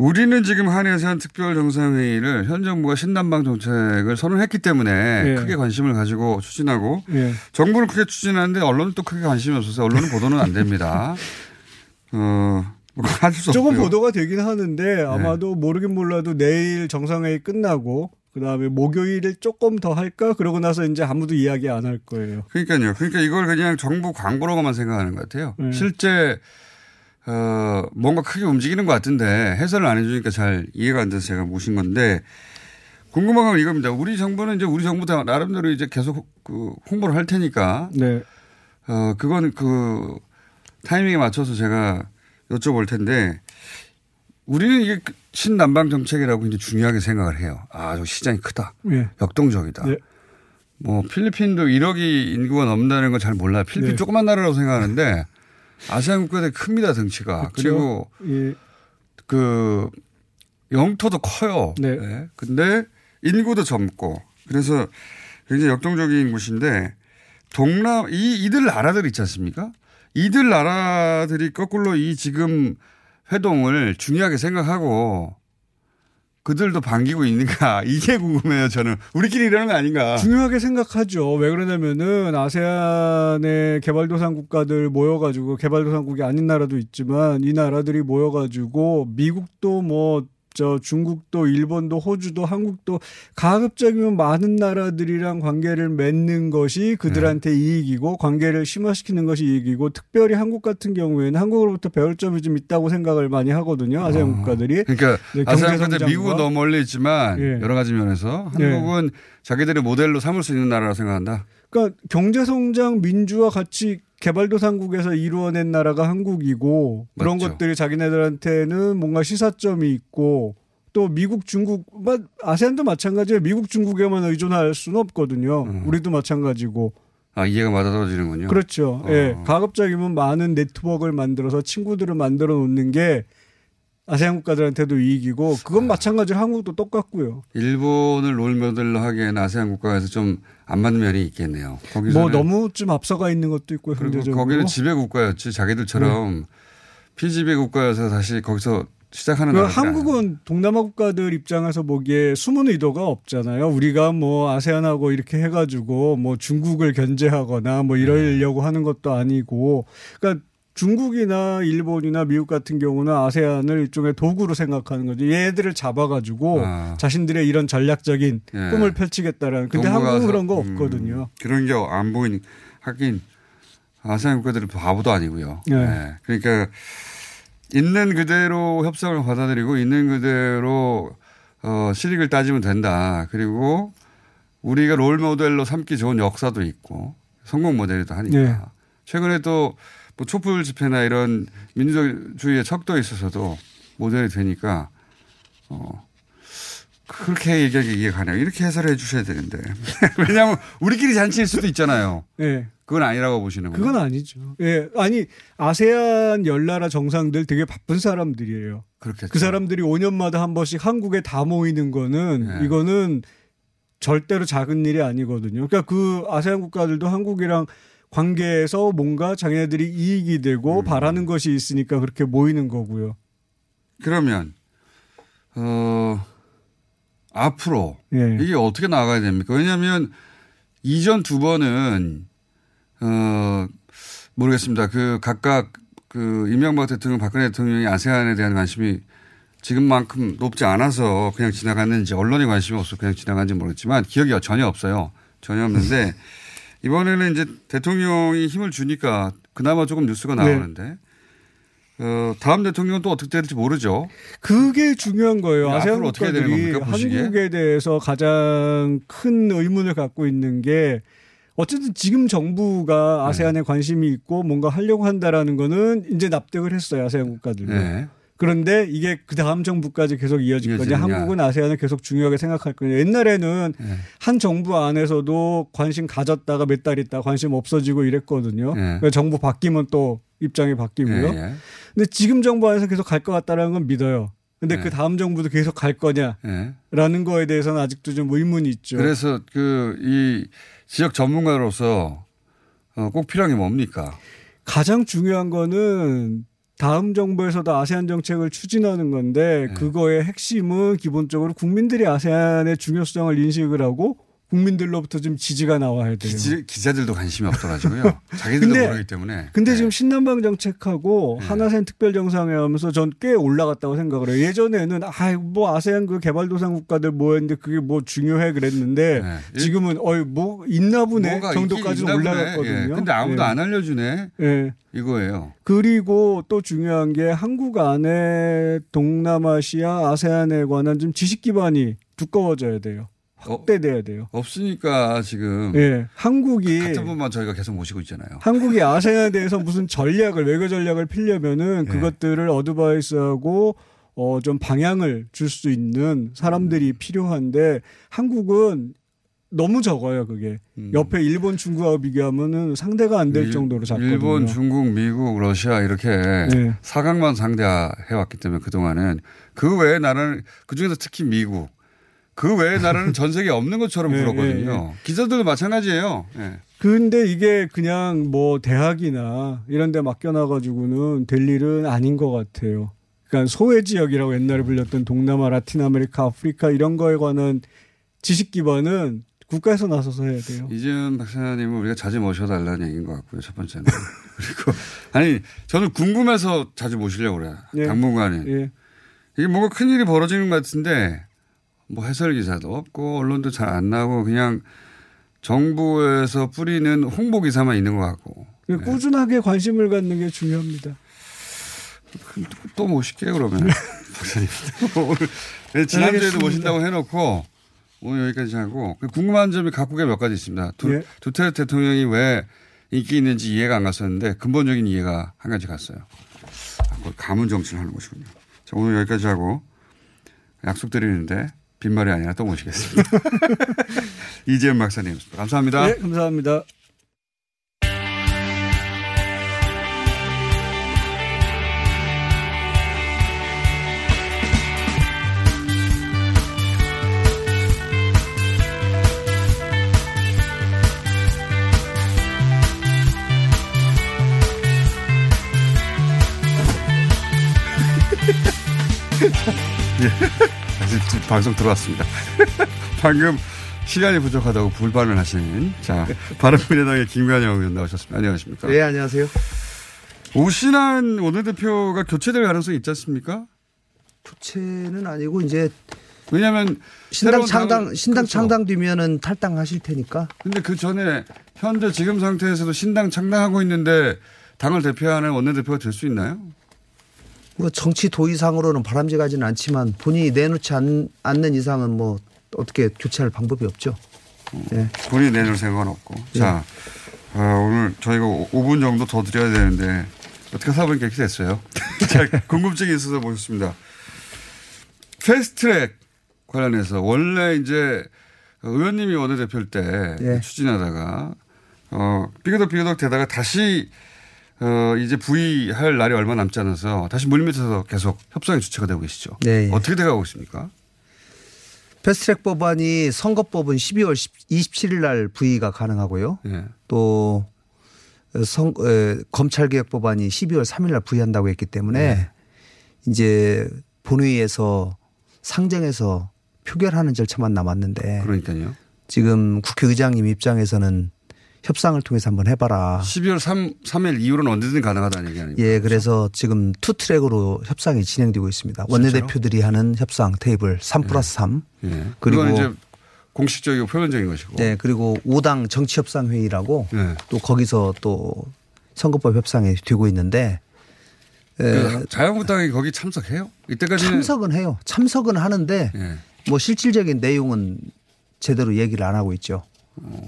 Speaker 6: 우리는 지금 한해산 특별 정상회의를 현 정부가 신남방 정책을 선언했기 때문에
Speaker 14: 예.
Speaker 6: 크게 관심을 가지고 추진하고
Speaker 14: 예.
Speaker 6: 정부는 크게 추진하는데 언론은 또 크게 관심이 없어서 언론은 보도는 안 됩니다. 어, 뭐 할수
Speaker 14: 조금. 보도가 되긴 하는데 아마도 모르긴 몰라도 내일 정상회의 끝나고 그 다음에 목요일에 조금 더 할까 그러고 나서 이제 아무도 이야기 안 할 거예요.
Speaker 6: 그러니까요. 그러니까 이걸 그냥 정부 광고로만 생각하는 것 같아요.
Speaker 14: 네.
Speaker 6: 실제 어 뭔가 크게 움직이는 것 같은데 해설을 안 해주니까 잘 이해가 안 돼서 제가 모신 건데 궁금한 건 이겁니다. 우리 정부는 이제 우리 정부 다 나름대로 이제 계속 그 홍보를 할 테니까
Speaker 14: 네.
Speaker 6: 어 그건 그 타이밍에 맞춰서 제가 여쭤볼 텐데 우리는 이게 신남방 정책이라고 이제 중요하게 생각을 해요. 아, 저 시장이 크다.
Speaker 14: 예.
Speaker 6: 역동적이다.
Speaker 14: 네.
Speaker 6: 뭐 필리핀도 1억이 인구가 넘는다는 건 잘 몰라요. 필리핀
Speaker 14: 네.
Speaker 6: 조그만 나라라고 생각하는데 아시안 국가들 큽니다 덩치가.
Speaker 14: 그렇죠.
Speaker 6: 그리고
Speaker 14: 예.
Speaker 6: 그 영토도 커요.
Speaker 14: 네.
Speaker 6: 네. 근데 인구도 젊고 그래서 굉장히 역동적인 곳인데 동남 이 이들 나라들 있지 않습니까? 이들 나라들이 거꾸로 이 지금 회동을 중요하게 생각하고 그들도 반기고 있는가? 이게 궁금해요 저는. 우리끼리 이러는 거 아닌가?
Speaker 14: 중요하게 생각하죠. 왜 그러냐면은 아세안의 개발도상 국가들 모여가지고 개발도상국이 아닌 나라도 있지만 이 나라들이 모여가지고 미국도 뭐 저 중국도 일본도 호주도 한국도 가급적이면 많은 나라들이랑 관계를 맺는 것이 그들한테 이익이고 관계를 심화시키는 것이 이익이고 특별히 한국 같은 경우에는 한국으로부터 배울 점이 좀 있다고 생각을 많이 하거든요. 아세안 국가들이.
Speaker 6: 그러니까
Speaker 14: 네,
Speaker 6: 아세안 국가들 미국은 너무 멀리 있지만
Speaker 14: 예.
Speaker 6: 여러 가지 면에서
Speaker 14: 예.
Speaker 6: 한국은 자기들의 모델로 삼을 수 있는 나라라고 생각한다.
Speaker 14: 그러니까 경제 성장 민주화 같이 개발도상국에서 이루어낸 나라가 한국이고 그런
Speaker 6: 맞죠.
Speaker 14: 것들이 자기네들한테는 뭔가 시사점이 있고 또 미국 중국 뭐 아세안도 마찬가지예요. 미국 중국에만 의존할 수는 없거든요.
Speaker 6: 음.
Speaker 14: 우리도 마찬가지고
Speaker 6: 아 이해가 맞아떨어지는군요.
Speaker 14: 그렇죠.
Speaker 6: 어.
Speaker 14: 예. 가급적이면 많은 네트워크를 만들어서 친구들을 만들어 놓는 게 아세안 국가들한테도 이익이고 그건 마찬가지로 한국도 똑같고요.
Speaker 6: 일본을 롤모델로 하기에는 아세안 국가에서 좀 안 맞는 면이 있겠네요. 거기서
Speaker 14: 뭐 너무 좀 앞서가 있는 것도 있고 현재적으로.
Speaker 6: 거기는 지배 국가였지 자기들처럼 피지배 국가여서 다시 거기서 시작하는
Speaker 14: 그. 한국은 동남아 국가들 입장에서 보기에 숨은 의도가 없잖아요. 우리가 뭐 아세안하고 이렇게 해가지고 뭐 중국을 견제하거나 뭐 이러려고 하는 것도 아니고, 그러니까 중국이나 일본이나 미국 같은 경우는 아세안을 일종의 도구로 생각하는 거죠. 얘들을 잡아가지고
Speaker 6: 아.
Speaker 14: 자신들의 이런 전략적인
Speaker 6: 예.
Speaker 14: 꿈을 펼치겠다라는. 근데 한국은 그런 거
Speaker 6: 음,
Speaker 14: 없거든요.
Speaker 6: 그런 게 안 보이는 하긴 아세안 국가들은 바보도 아니고요.
Speaker 14: 네.
Speaker 6: 네. 그러니까 있는 그대로 협상을 받아들이고 있는 그대로 어, 실익을 따지면 된다. 그리고 우리가 롤 모델로 삼기 좋은 역사도 있고 성공 모델이도 하니까.
Speaker 14: 네.
Speaker 6: 최근에 또 뭐 촛불 집회나 이런 민주주의의 척도에 있어서도 모델이 되니까 어, 그렇게 얘기하기 이해가 가네요. 이렇게 해설해 주셔야 되는데. 왜냐하면 우리끼리 잔치일 수도 있잖아요.
Speaker 14: 예.
Speaker 6: 그건 아니라고 보시는 거예요.
Speaker 14: 그건 아니죠. 예. 아니, 아세안 열나라 정상들 되게 바쁜 사람들이에요.
Speaker 6: 그렇겠죠.
Speaker 14: 그 사람들이 5년마다 한 번씩 한국에 다 모이는 거는
Speaker 6: 네.
Speaker 14: 이거는 절대로 작은 일이 아니거든요. 그러니까 그 아세안 국가들도 한국이랑 관계에서 뭔가 자기네들이 이익이
Speaker 6: 음.
Speaker 14: 되고 바라는 것이 있으니까 그렇게 모이는 거고요.
Speaker 6: 그러면 어 앞으로
Speaker 14: 예.
Speaker 6: 이게 어떻게 나가야 됩니까? 왜냐하면 이전 두 번은 어 모르겠습니다. 그 각각 그 이명박 대통령, 박근혜 대통령이 아세안에 대한 관심이 지금만큼 높지 않아서 그냥 지나갔는지 언론에 관심이 없어 그냥 지나간지 모르겠지만 기억이 전혀 없어요. 전혀 없는데 이번에는 이제 대통령이 힘을 주니까 그나마 조금 뉴스가
Speaker 14: 네.
Speaker 6: 나오는데 어, 다음 대통령은 또 어떻게 될지 모르죠.
Speaker 14: 그게 중요한 거예요.
Speaker 6: 네,
Speaker 14: 아세안
Speaker 6: 되는
Speaker 14: 국가들이
Speaker 6: 겁니까?
Speaker 14: 한국에 대해서 가장 큰 의문을 갖고 있는 게 어쨌든 지금 정부가
Speaker 6: 네.
Speaker 14: 아세안에 관심이 있고 뭔가 하려고 한다라는 거는 이제 납득을 했어요. 아세안 국가들도.
Speaker 6: 네.
Speaker 14: 그런데 이게 그 다음 정부까지 계속 이어질 거냐. 한국은 아세안을 계속 중요하게 생각할 거냐. 옛날에는
Speaker 6: 네.
Speaker 14: 한 정부 안에서도 관심 가졌다가 몇 달 있다 관심 없어지고 이랬거든요.
Speaker 6: 네.
Speaker 14: 그러니까 정부 바뀌면 또 입장이 바뀌고요.
Speaker 6: 예, 예.
Speaker 14: 근데 지금 정부 안에서 계속 갈 것 같다라는 건 믿어요. 근데
Speaker 6: 네.
Speaker 14: 그 다음 정부도 계속 갈 거냐라는
Speaker 6: 예.
Speaker 14: 거에 대해서는 아직도 좀 의문이 있죠.
Speaker 6: 그래서 그 이 지역 전문가로서 어, 꼭 필요한 게 뭡니까?
Speaker 14: 가장 중요한 거는 다음 정부에서도 아세안 정책을 추진하는 건데
Speaker 6: 네.
Speaker 14: 그거의 핵심은 기본적으로 국민들이 아세안의 중요성을 인식을 하고 국민들로부터 좀 지지가 나와야 돼요.
Speaker 6: 기지, 기자들도 관심이 없어가지고요. 자기들도
Speaker 14: 근데-
Speaker 6: 모르기 때문에.
Speaker 14: 근데 지금 신남방 정책하고
Speaker 6: 네.
Speaker 14: 하나센 특별정상회 하면서 전 꽤 올라갔다고 생각을 해요. 예전에는 아뭐 아세안 그 개발도상 국가들 모였는데 그게 뭐 중요해 그랬는데 지금은 어이 뭐 있나 보네
Speaker 6: 네.
Speaker 14: 정도까지
Speaker 6: 있나 보네.
Speaker 14: 올라갔거든요.
Speaker 6: 예. 근데 아무도
Speaker 14: 예.
Speaker 6: 안 알려주네.
Speaker 14: 예.
Speaker 6: 이거예요.
Speaker 14: 그리고 또 중요한 게 한국 안에 동남아시아 아세안에 관한 좀 지식 기반이 두꺼워져야 돼요. 확대돼야 돼요.
Speaker 6: 없으니까 지금
Speaker 14: 예. 한국이
Speaker 6: 같은 분만 저희가 계속 모시고 있잖아요.
Speaker 14: 한국이 아세안에 대해서 무슨 전략을 외교 전략을 필려면은
Speaker 6: 네.
Speaker 14: 그것들을 어드바이스하고 어 좀 방향을 줄 수 있는
Speaker 6: 음.
Speaker 14: 사람들이 필요한데 한국은 너무 적어요 그게 옆에 일본 중국하고 비교하면은 상대가 안될
Speaker 6: 음. 일-
Speaker 14: 정도로 작거든요.
Speaker 6: 일본, 중국, 미국, 러시아 이렇게
Speaker 14: 네.
Speaker 6: 사강만 상대해왔기 때문에 그 동안은 그 외에 나라는 그 중에서 특히 미국 그 외의 나라는 전 세계에 없는 것처럼
Speaker 14: 예,
Speaker 6: 굴었거든요. 기자들도 마찬가지예요. 예.
Speaker 14: 근데 이게 그냥 뭐 대학이나 이런 데 맡겨놔가지고는 될 일은 아닌 것 같아요. 그러니까 소외 지역이라고 옛날에 불렸던 동남아, 라틴 아메리카, 아프리카 이런 거에 관한 지식 기반은 국가에서 나서서 해야 돼요.
Speaker 6: 이재현 박사님은 우리가 자주 모셔달라는 얘기인 것 같고요. 첫 번째는. 그리고 아니 저는 궁금해서 자주 모시려고 그래요.
Speaker 14: 예.
Speaker 6: 당분간은.
Speaker 14: 예.
Speaker 6: 이게 뭔가 큰일이 벌어지는 것 같은데 뭐 해설 기사도 없고 언론도 잘 안 나오고 그냥 정부에서 뿌리는 홍보 기사만 있는 것 같고.
Speaker 14: 그 꾸준하게 관심을 갖는 게 중요합니다.
Speaker 6: 또 모실게요 그러면 박사님. 오늘 네, 지난주에도. 모신다고 해놓고 오늘 여기까지 하고 그 궁금한 점이 각국에 몇 가지 있습니다. 두,
Speaker 14: 예.
Speaker 6: 두테르테 대통령이 왜 인기 있는지 이해가 안 갔었는데 근본적인 이해가 한 가지 갔어요. 아, 그걸 가문 정치를 하는 것이군요. 자, 오늘 여기까지 하고 약속드리는데 빈말이 아니라 또 모시겠습니다. 이재현 박사님이었습니다. 감사합니다.
Speaker 14: 네, 감사합니다.
Speaker 6: 예. 방송 들어왔습니다. 방금 시간이 부족하다고 불반을 하신 자 바른미래당의 김관영 의원 나오셨습니다. 안녕하십니까?
Speaker 15: 네, 안녕하세요.
Speaker 6: 오신환 원내대표가 교체될 가능성이 있지 않습니까?
Speaker 15: 교체는 아니고 이제
Speaker 6: 왜냐하면
Speaker 15: 신당 창당 신당
Speaker 6: 그렇죠.
Speaker 15: 창당 뒤면은 탈당하실 테니까.
Speaker 6: 근데 그 전에 현재 지금 상태에서도 신당 창당하고 있는데 당을 대표하는 원내대표가 될 수 있나요?
Speaker 15: 뭐 정치 도의상으로는 바람직하지는 않지만 본인이 내놓지 않, 않는 이상은 뭐 어떻게 교체할 방법이 없죠. 예.
Speaker 6: 본인이 내놓을 생각은 없고.
Speaker 15: 예.
Speaker 6: 자, 아, 오늘 저희가 5분 정도 더 드려야 되는데 어떻게 보니까 이렇게 됐어요. 자, 궁금증이 있어서 모셨습니다. 패스트트랙 관련해서 원래 이제 의원님이 원내대표일 때
Speaker 15: 예.
Speaker 6: 추진하다가 어, 삐그덕 삐그덕 되다가 다시 어, 이제 부의할 날이 얼마 남지 않아서 다시 물밑에서 계속 협상의 주체가 되고 계시죠.
Speaker 15: 네, 예.
Speaker 6: 어떻게 돼가고 있습니까?
Speaker 15: 패스트트랙 법안이 선거법은 12월 27일 날 부의가 가능하고요.
Speaker 6: 예.
Speaker 15: 또 성, 에, 검찰개혁 법안이 12월 3일 날 부의한다고 했기 때문에
Speaker 6: 네.
Speaker 15: 이제 본회의에서 상정해서 표결하는 절차만 남았는데
Speaker 6: 그러니까요.
Speaker 15: 지금 국회의장님 입장에서는 협상을 통해서 한번 해봐라.
Speaker 6: 12월 3, 3일 이후로는 언제든 가능하다는 얘기 아닙니까?
Speaker 15: 예, 그래서 지금 two track으로 협상이 진행되고 있습니다. 원내대표들이 하는 협상 테이블 3 플러스 3.
Speaker 6: 예.
Speaker 15: 그리고
Speaker 6: 그리고 이제 공식적이고 표면적인 것이고.
Speaker 15: 네, 그리고 5당 정치협상회의라고 또 거기서 또 선거법 협상이 되고 있는데 에,
Speaker 6: 그 자유한국당이 거기 참석해요? 이때까지는
Speaker 15: 참석은 해요. 참석은 하는데
Speaker 6: 예.
Speaker 15: 뭐 실질적인 내용은 제대로 얘기를 안 하고 있죠.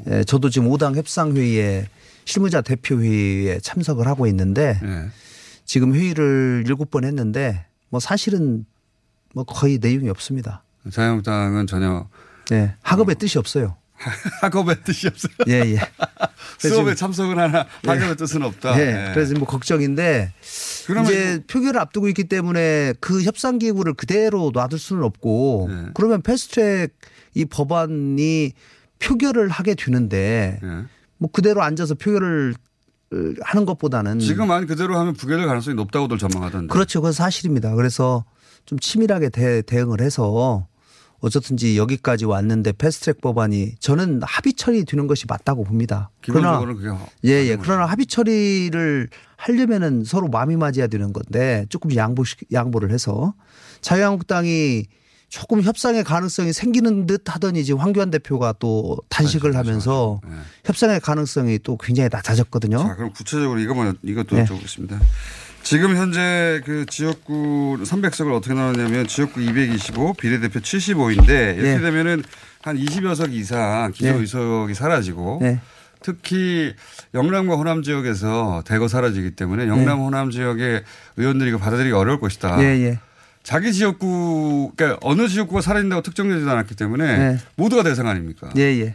Speaker 15: 예, 저도 지금 5당 협상회의에 실무자 대표회의에 참석을 하고 있는데
Speaker 6: 예.
Speaker 15: 지금 회의를 7번 했는데 뭐 사실은 뭐 거의 내용이 없습니다.
Speaker 6: 자유한국당은 전혀
Speaker 15: 네, 학업의 뜻이 없어요.
Speaker 6: 학업의 뜻이 없어요.
Speaker 15: 예, 예.
Speaker 6: 수업에 참석을 하나 학업의 뜻은 없다.
Speaker 15: 예.
Speaker 6: 예.
Speaker 15: 그래서 뭐 걱정인데
Speaker 6: 그러면
Speaker 15: 이제 표결을 앞두고 있기 때문에 그 협상 기구를 그대로 놔둘 수는 없고
Speaker 6: 네.
Speaker 15: 그러면 패스트트랙 이 법안이 표결을 하게 되는데
Speaker 6: 예.
Speaker 15: 뭐 그대로 앉아서 표결을 어, 하는 것보다는
Speaker 6: 지금 만 그대로 하면 부결될 가능성이 높다고들 전망하던데.
Speaker 15: 그렇죠. 그건 사실입니다. 그래서 좀 치밀하게 대, 대응을 해서 어쨌든지 여기까지 왔는데 패스트트랙 법안이 저는 합의 처리되는 것이 맞다고 봅니다.
Speaker 6: 그게 허-
Speaker 15: 예, 예. 그러나 합의 처리를 하려면은 서로 마음이 맞아야 되는 건데 조금 양보 양보를 해서 자유한국당이 조금 협상의 가능성이 생기는 듯 하더니 이제 황교안 대표가 또 단식을 하면서 협상의 가능성이 또 굉장히 낮아졌거든요.
Speaker 6: 자, 그럼 구체적으로 이것만 이것도
Speaker 15: 네.
Speaker 6: 여쭤보겠습니다. 지금 현재 그 지역구 300석을 어떻게 나눴냐면 지역구 225, 비례대표 75인데 이렇게
Speaker 15: 네.
Speaker 6: 되면은 한 20여 석 이상 기존
Speaker 15: 네.
Speaker 6: 의석이 사라지고
Speaker 15: 네.
Speaker 6: 특히 영남과 호남 지역에서 대거 사라지기 때문에 영남 호남 지역의 의원들이 이거 받아들이기 어려울 것이다.
Speaker 15: 네. 예, 예.
Speaker 6: 자기 지역구 그러니까 어느 지역구가 살아있다고 특정되지 않았기 때문에
Speaker 15: 네.
Speaker 6: 모두가 대상 아닙니까?
Speaker 15: 예, 예.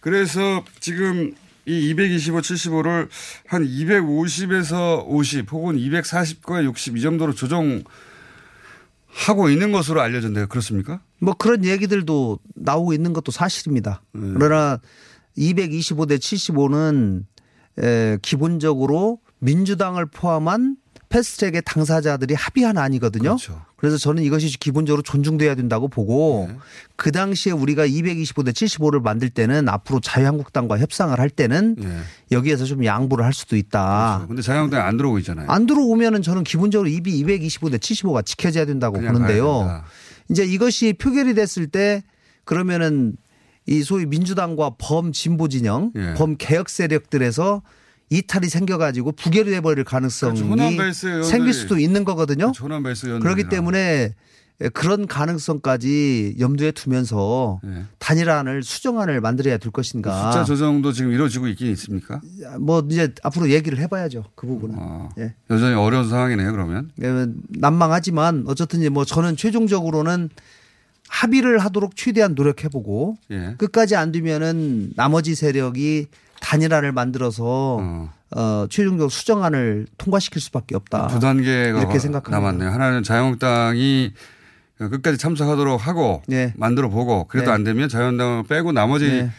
Speaker 6: 그래서 지금 이 225, 75를 한 250에서 50 혹은 240과 60 이 정도로 조정하는 하고 있는 것으로 알려졌는데 그렇습니까?
Speaker 15: 뭐 그런 얘기들도 나오고 있는 것도 사실입니다.
Speaker 6: 음.
Speaker 15: 그러나 225대 75는 에, 기본적으로 민주당을 포함한 패스트트랙의 당사자들이 합의한 안이거든요. 그래서 저는 이것이 기본적으로 존중돼야 된다고 보고
Speaker 6: 네.
Speaker 15: 그 당시에 우리가 225대 75를 만들 때는 앞으로 자유한국당과 협상을 할 때는
Speaker 6: 예.
Speaker 15: 여기에서 좀 양보를 할 수도 있다.
Speaker 6: 근데 자유한국당이 안 들어오고 있잖아요.
Speaker 15: 안 들어오면은 저는 기본적으로 입이 225대 75가 지켜져야 된다고 보는데요. 이제 이것이 표결이 됐을 때 그러면은 이 소위 민주당과 범 진보 진영,
Speaker 6: 예.
Speaker 15: 범 개혁 세력들에서 이탈이 생겨가지고 부결이 돼버릴 가능성이
Speaker 6: 그렇죠. 의원들이-
Speaker 15: 생길 수도 있는 거거든요.
Speaker 6: 의원들이나.
Speaker 15: 그렇기 때문에 그런 가능성까지 염두에 두면서 단일안을 수정안을 만들어야 될 것인가.
Speaker 6: 네. 숫자 조정도 지금 이루어지고 있긴 있습니까?
Speaker 15: 뭐 이제 앞으로 얘기를 해봐야죠 그 부분은. 예.
Speaker 6: 여전히 어려운 상황이네요. 그러면
Speaker 15: 예, 난망하지만 어쨌든 뭐 저는 최종적으로는 합의를 하도록 최대한 노력해보고
Speaker 6: 예.
Speaker 15: 끝까지 안 되면은 나머지 세력이 단일안을 만들어서 어, 최종적으로 수정안을 통과시킬 수밖에 없다.
Speaker 6: 두 단계가
Speaker 15: 이렇게 생각합니다.
Speaker 6: 남았네요. 하나는 자유한국당이 끝까지 참석하도록 하고
Speaker 15: 예.
Speaker 6: 만들어 보고 그래도
Speaker 15: 네.
Speaker 6: 안 되면 자유한국당을 빼고 나머지
Speaker 15: 네.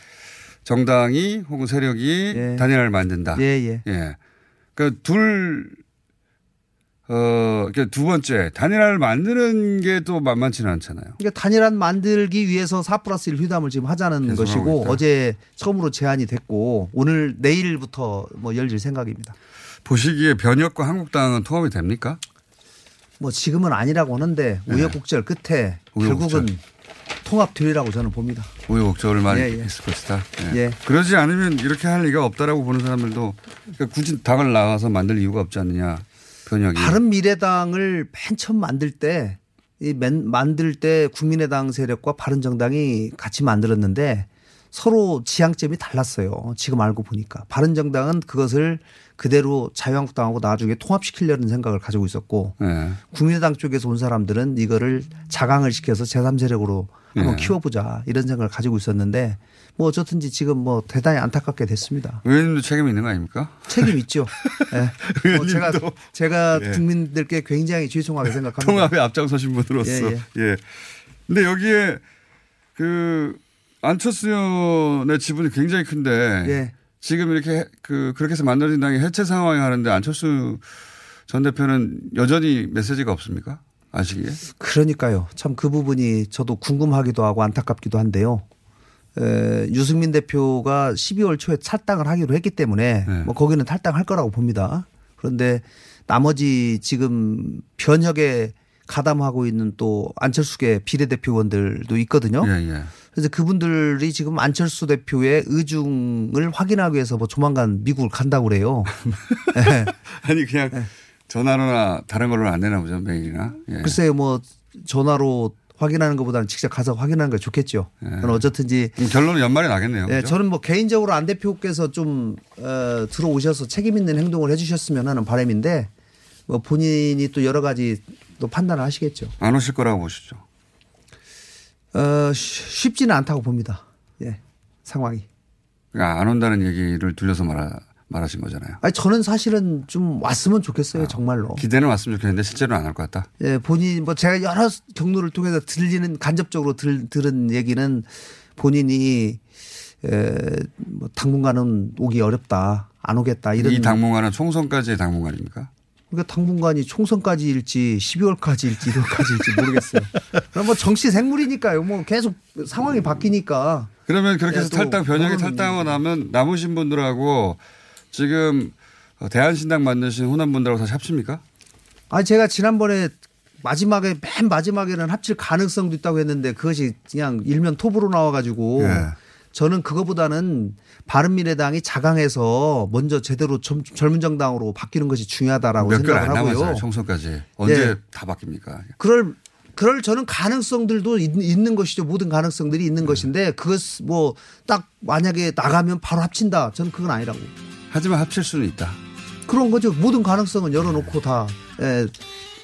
Speaker 6: 정당이 혹은 세력이 단일화를 만든다.
Speaker 15: 예,
Speaker 6: 예. 그러니까 둘 어, 그러니까 두 번째 단일화를 만드는 게 또 만만치는 않잖아요.
Speaker 15: 그러니까 단일안 만들기 위해서 4 플러스 1 휴담을 지금 하자는 것이고. 어제 처음으로 제안이 됐고 오늘 내일부터 뭐 열릴 생각입니다.
Speaker 6: 보시기에 변혁과 한국당은 통합이 됩니까?
Speaker 15: 뭐 지금은 아니라고 하는데 우여곡절 끝에 결국은 통합되리라고 저는 봅니다.
Speaker 6: 우여곡절을 많이
Speaker 15: 예, 예.
Speaker 6: 했을 것이다. 예.
Speaker 15: 예.
Speaker 6: 그러지 않으면 이렇게 할 리가 없다라고 보는 사람들도 그러니까 굳이 당을 나가서 만들 이유가 없지 않느냐. 변혁이.
Speaker 15: 바른 미래당을 맨 처음 만들 때, 이 맨, 만들 때 국민의당 세력과 바른 정당이 같이 만들었는데 서로 지향점이 달랐어요. 지금 알고 보니까. 바른 정당은 그것을 그대로 자유한국당하고 나중에 통합시키려는 생각을 가지고 있었고
Speaker 6: 예.
Speaker 15: 국민의당 쪽에서 온 사람들은 이거를 자강을 시켜서 제3세력으로 한번
Speaker 6: 예.
Speaker 15: 키워보자 이런 생각을 가지고 있었는데 뭐 어쨌든지 지금 뭐 대단히 안타깝게 됐습니다.
Speaker 6: 의원님도 책임이 있는 거 아닙니까?
Speaker 15: 책임 있죠. 예. 뭐 제가
Speaker 6: 의원님도.
Speaker 15: 제가
Speaker 6: 예.
Speaker 15: 국민들께 굉장히 죄송하게 생각합니다.
Speaker 6: 통합에 앞장서신 분으로서.
Speaker 15: 예,
Speaker 6: 예, 근데 여기에 그 안철수 의원의 지분이 굉장히 큰데
Speaker 15: 예.
Speaker 6: 지금 이렇게 그 그렇게 해서 만들어진 당이 해체 상황이 하는데 안철수 전 대표는 여전히 메시지가 없습니까? 아시기에?
Speaker 15: 그러니까요. 참 그 부분이 저도 궁금하기도 하고 안타깝기도 한데요. 에, 유승민 대표가 12월 초에 탈당을 하기로 했기 때문에
Speaker 6: 네.
Speaker 15: 뭐 거기는 탈당할 거라고 봅니다. 그런데 나머지 지금 변혁에 가담하고 있는 또 안철수계 비례대표원들도 있거든요.
Speaker 6: 예, 예.
Speaker 15: 그래서 그분들이 지금 안철수 대표의 의중을 확인하기 위해서 뭐 조만간 미국을 간다고 그래요. 예.
Speaker 6: 아니 그냥 전화로나 다른 걸로 안 되나 보죠 메일이나. 예.
Speaker 15: 글쎄요, 뭐 전화로 확인하는 것보다는 직접 가서 확인하는 게 좋겠죠. 그건 어쨌든지
Speaker 6: 결론은 연말에 나겠네요.
Speaker 15: 예,
Speaker 6: 그죠?
Speaker 15: 저는 뭐 개인적으로 안 대표께서 좀 어, 들어오셔서 책임 있는 행동을 해주셨으면 하는 바람인데 뭐 본인이 또 여러 가지 또 판단을 하시겠죠.
Speaker 6: 안 오실 거라고 보시죠.
Speaker 15: 어, 쉬- 쉽지는 않다고 봅니다. 예, 상황이.
Speaker 6: 그러니까 안 온다는 얘기를 들려서 말하, 말하신 거잖아요.
Speaker 15: 아니 저는 사실은 좀 왔으면 좋겠어요, 정말로.
Speaker 6: 기대는 왔으면 좋겠는데 실제로는 안 할 것 같다.
Speaker 15: 예, 본인 뭐 제가 여러 경로를 통해서 들리는 간접적으로 들, 들은 얘기는 본인이 에, 뭐 당분간은 오기 어렵다, 안 오겠다 이런.
Speaker 6: 이 당분간은 총선까지의 당분간입니까?
Speaker 15: 그러니까 당분간이 총선까지일지 12월까지일지 1월까지일지 모르겠어요. 그럼 뭐 정치 생물이니까요. 뭐 계속 상황이 바뀌니까.
Speaker 6: 그러면 그렇게
Speaker 15: 예,
Speaker 6: 해서
Speaker 15: 또
Speaker 6: 탈당 변혁이
Speaker 15: 그거는
Speaker 6: 탈당하고 나면 남으신 분들하고 지금 대한신당 만드신 호남분들하고 다시 합칩니까?
Speaker 15: 아 제가 지난번에 마지막에 맨 마지막에는 합칠 가능성도 있다고 했는데 그것이 그냥 일면 톱으로 나와가지고
Speaker 6: 예.
Speaker 15: 저는 그거보다는 바른미래당이 자강해서 먼저 제대로 젊, 젊은 정당으로 바뀌는 것이 중요하다라고 생각을
Speaker 6: 안
Speaker 15: 하고요.
Speaker 6: 남았어요. 총선까지. 언제
Speaker 15: 예.
Speaker 6: 다 바뀝니까?
Speaker 15: 그럴 그럴 저는 가능성들도 있- 있는 것이죠. 모든 가능성들이
Speaker 6: 네.
Speaker 15: 있는 것인데 그것 뭐 딱 만약에 나가면 바로 합친다. 저는 그건 아니라고.
Speaker 6: 하지만 합칠 수는 있다.
Speaker 15: 그런 거죠. 모든 가능성은 열어놓고 다 예,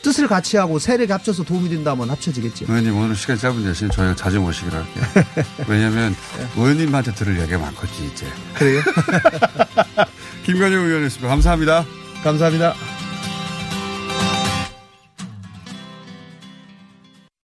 Speaker 15: 뜻을 같이 하고 세력이 합쳐서 도움이 된다면 합쳐지겠죠.
Speaker 6: 의원님 오늘 시간 짧은 대신 저희가 자주 모시기로 할게요. 왜냐하면 의원님한테 들을 얘기가 많거든요 이제.
Speaker 15: 그래요?
Speaker 6: 김관영 의원이었습니다. 감사합니다.
Speaker 15: 감사합니다.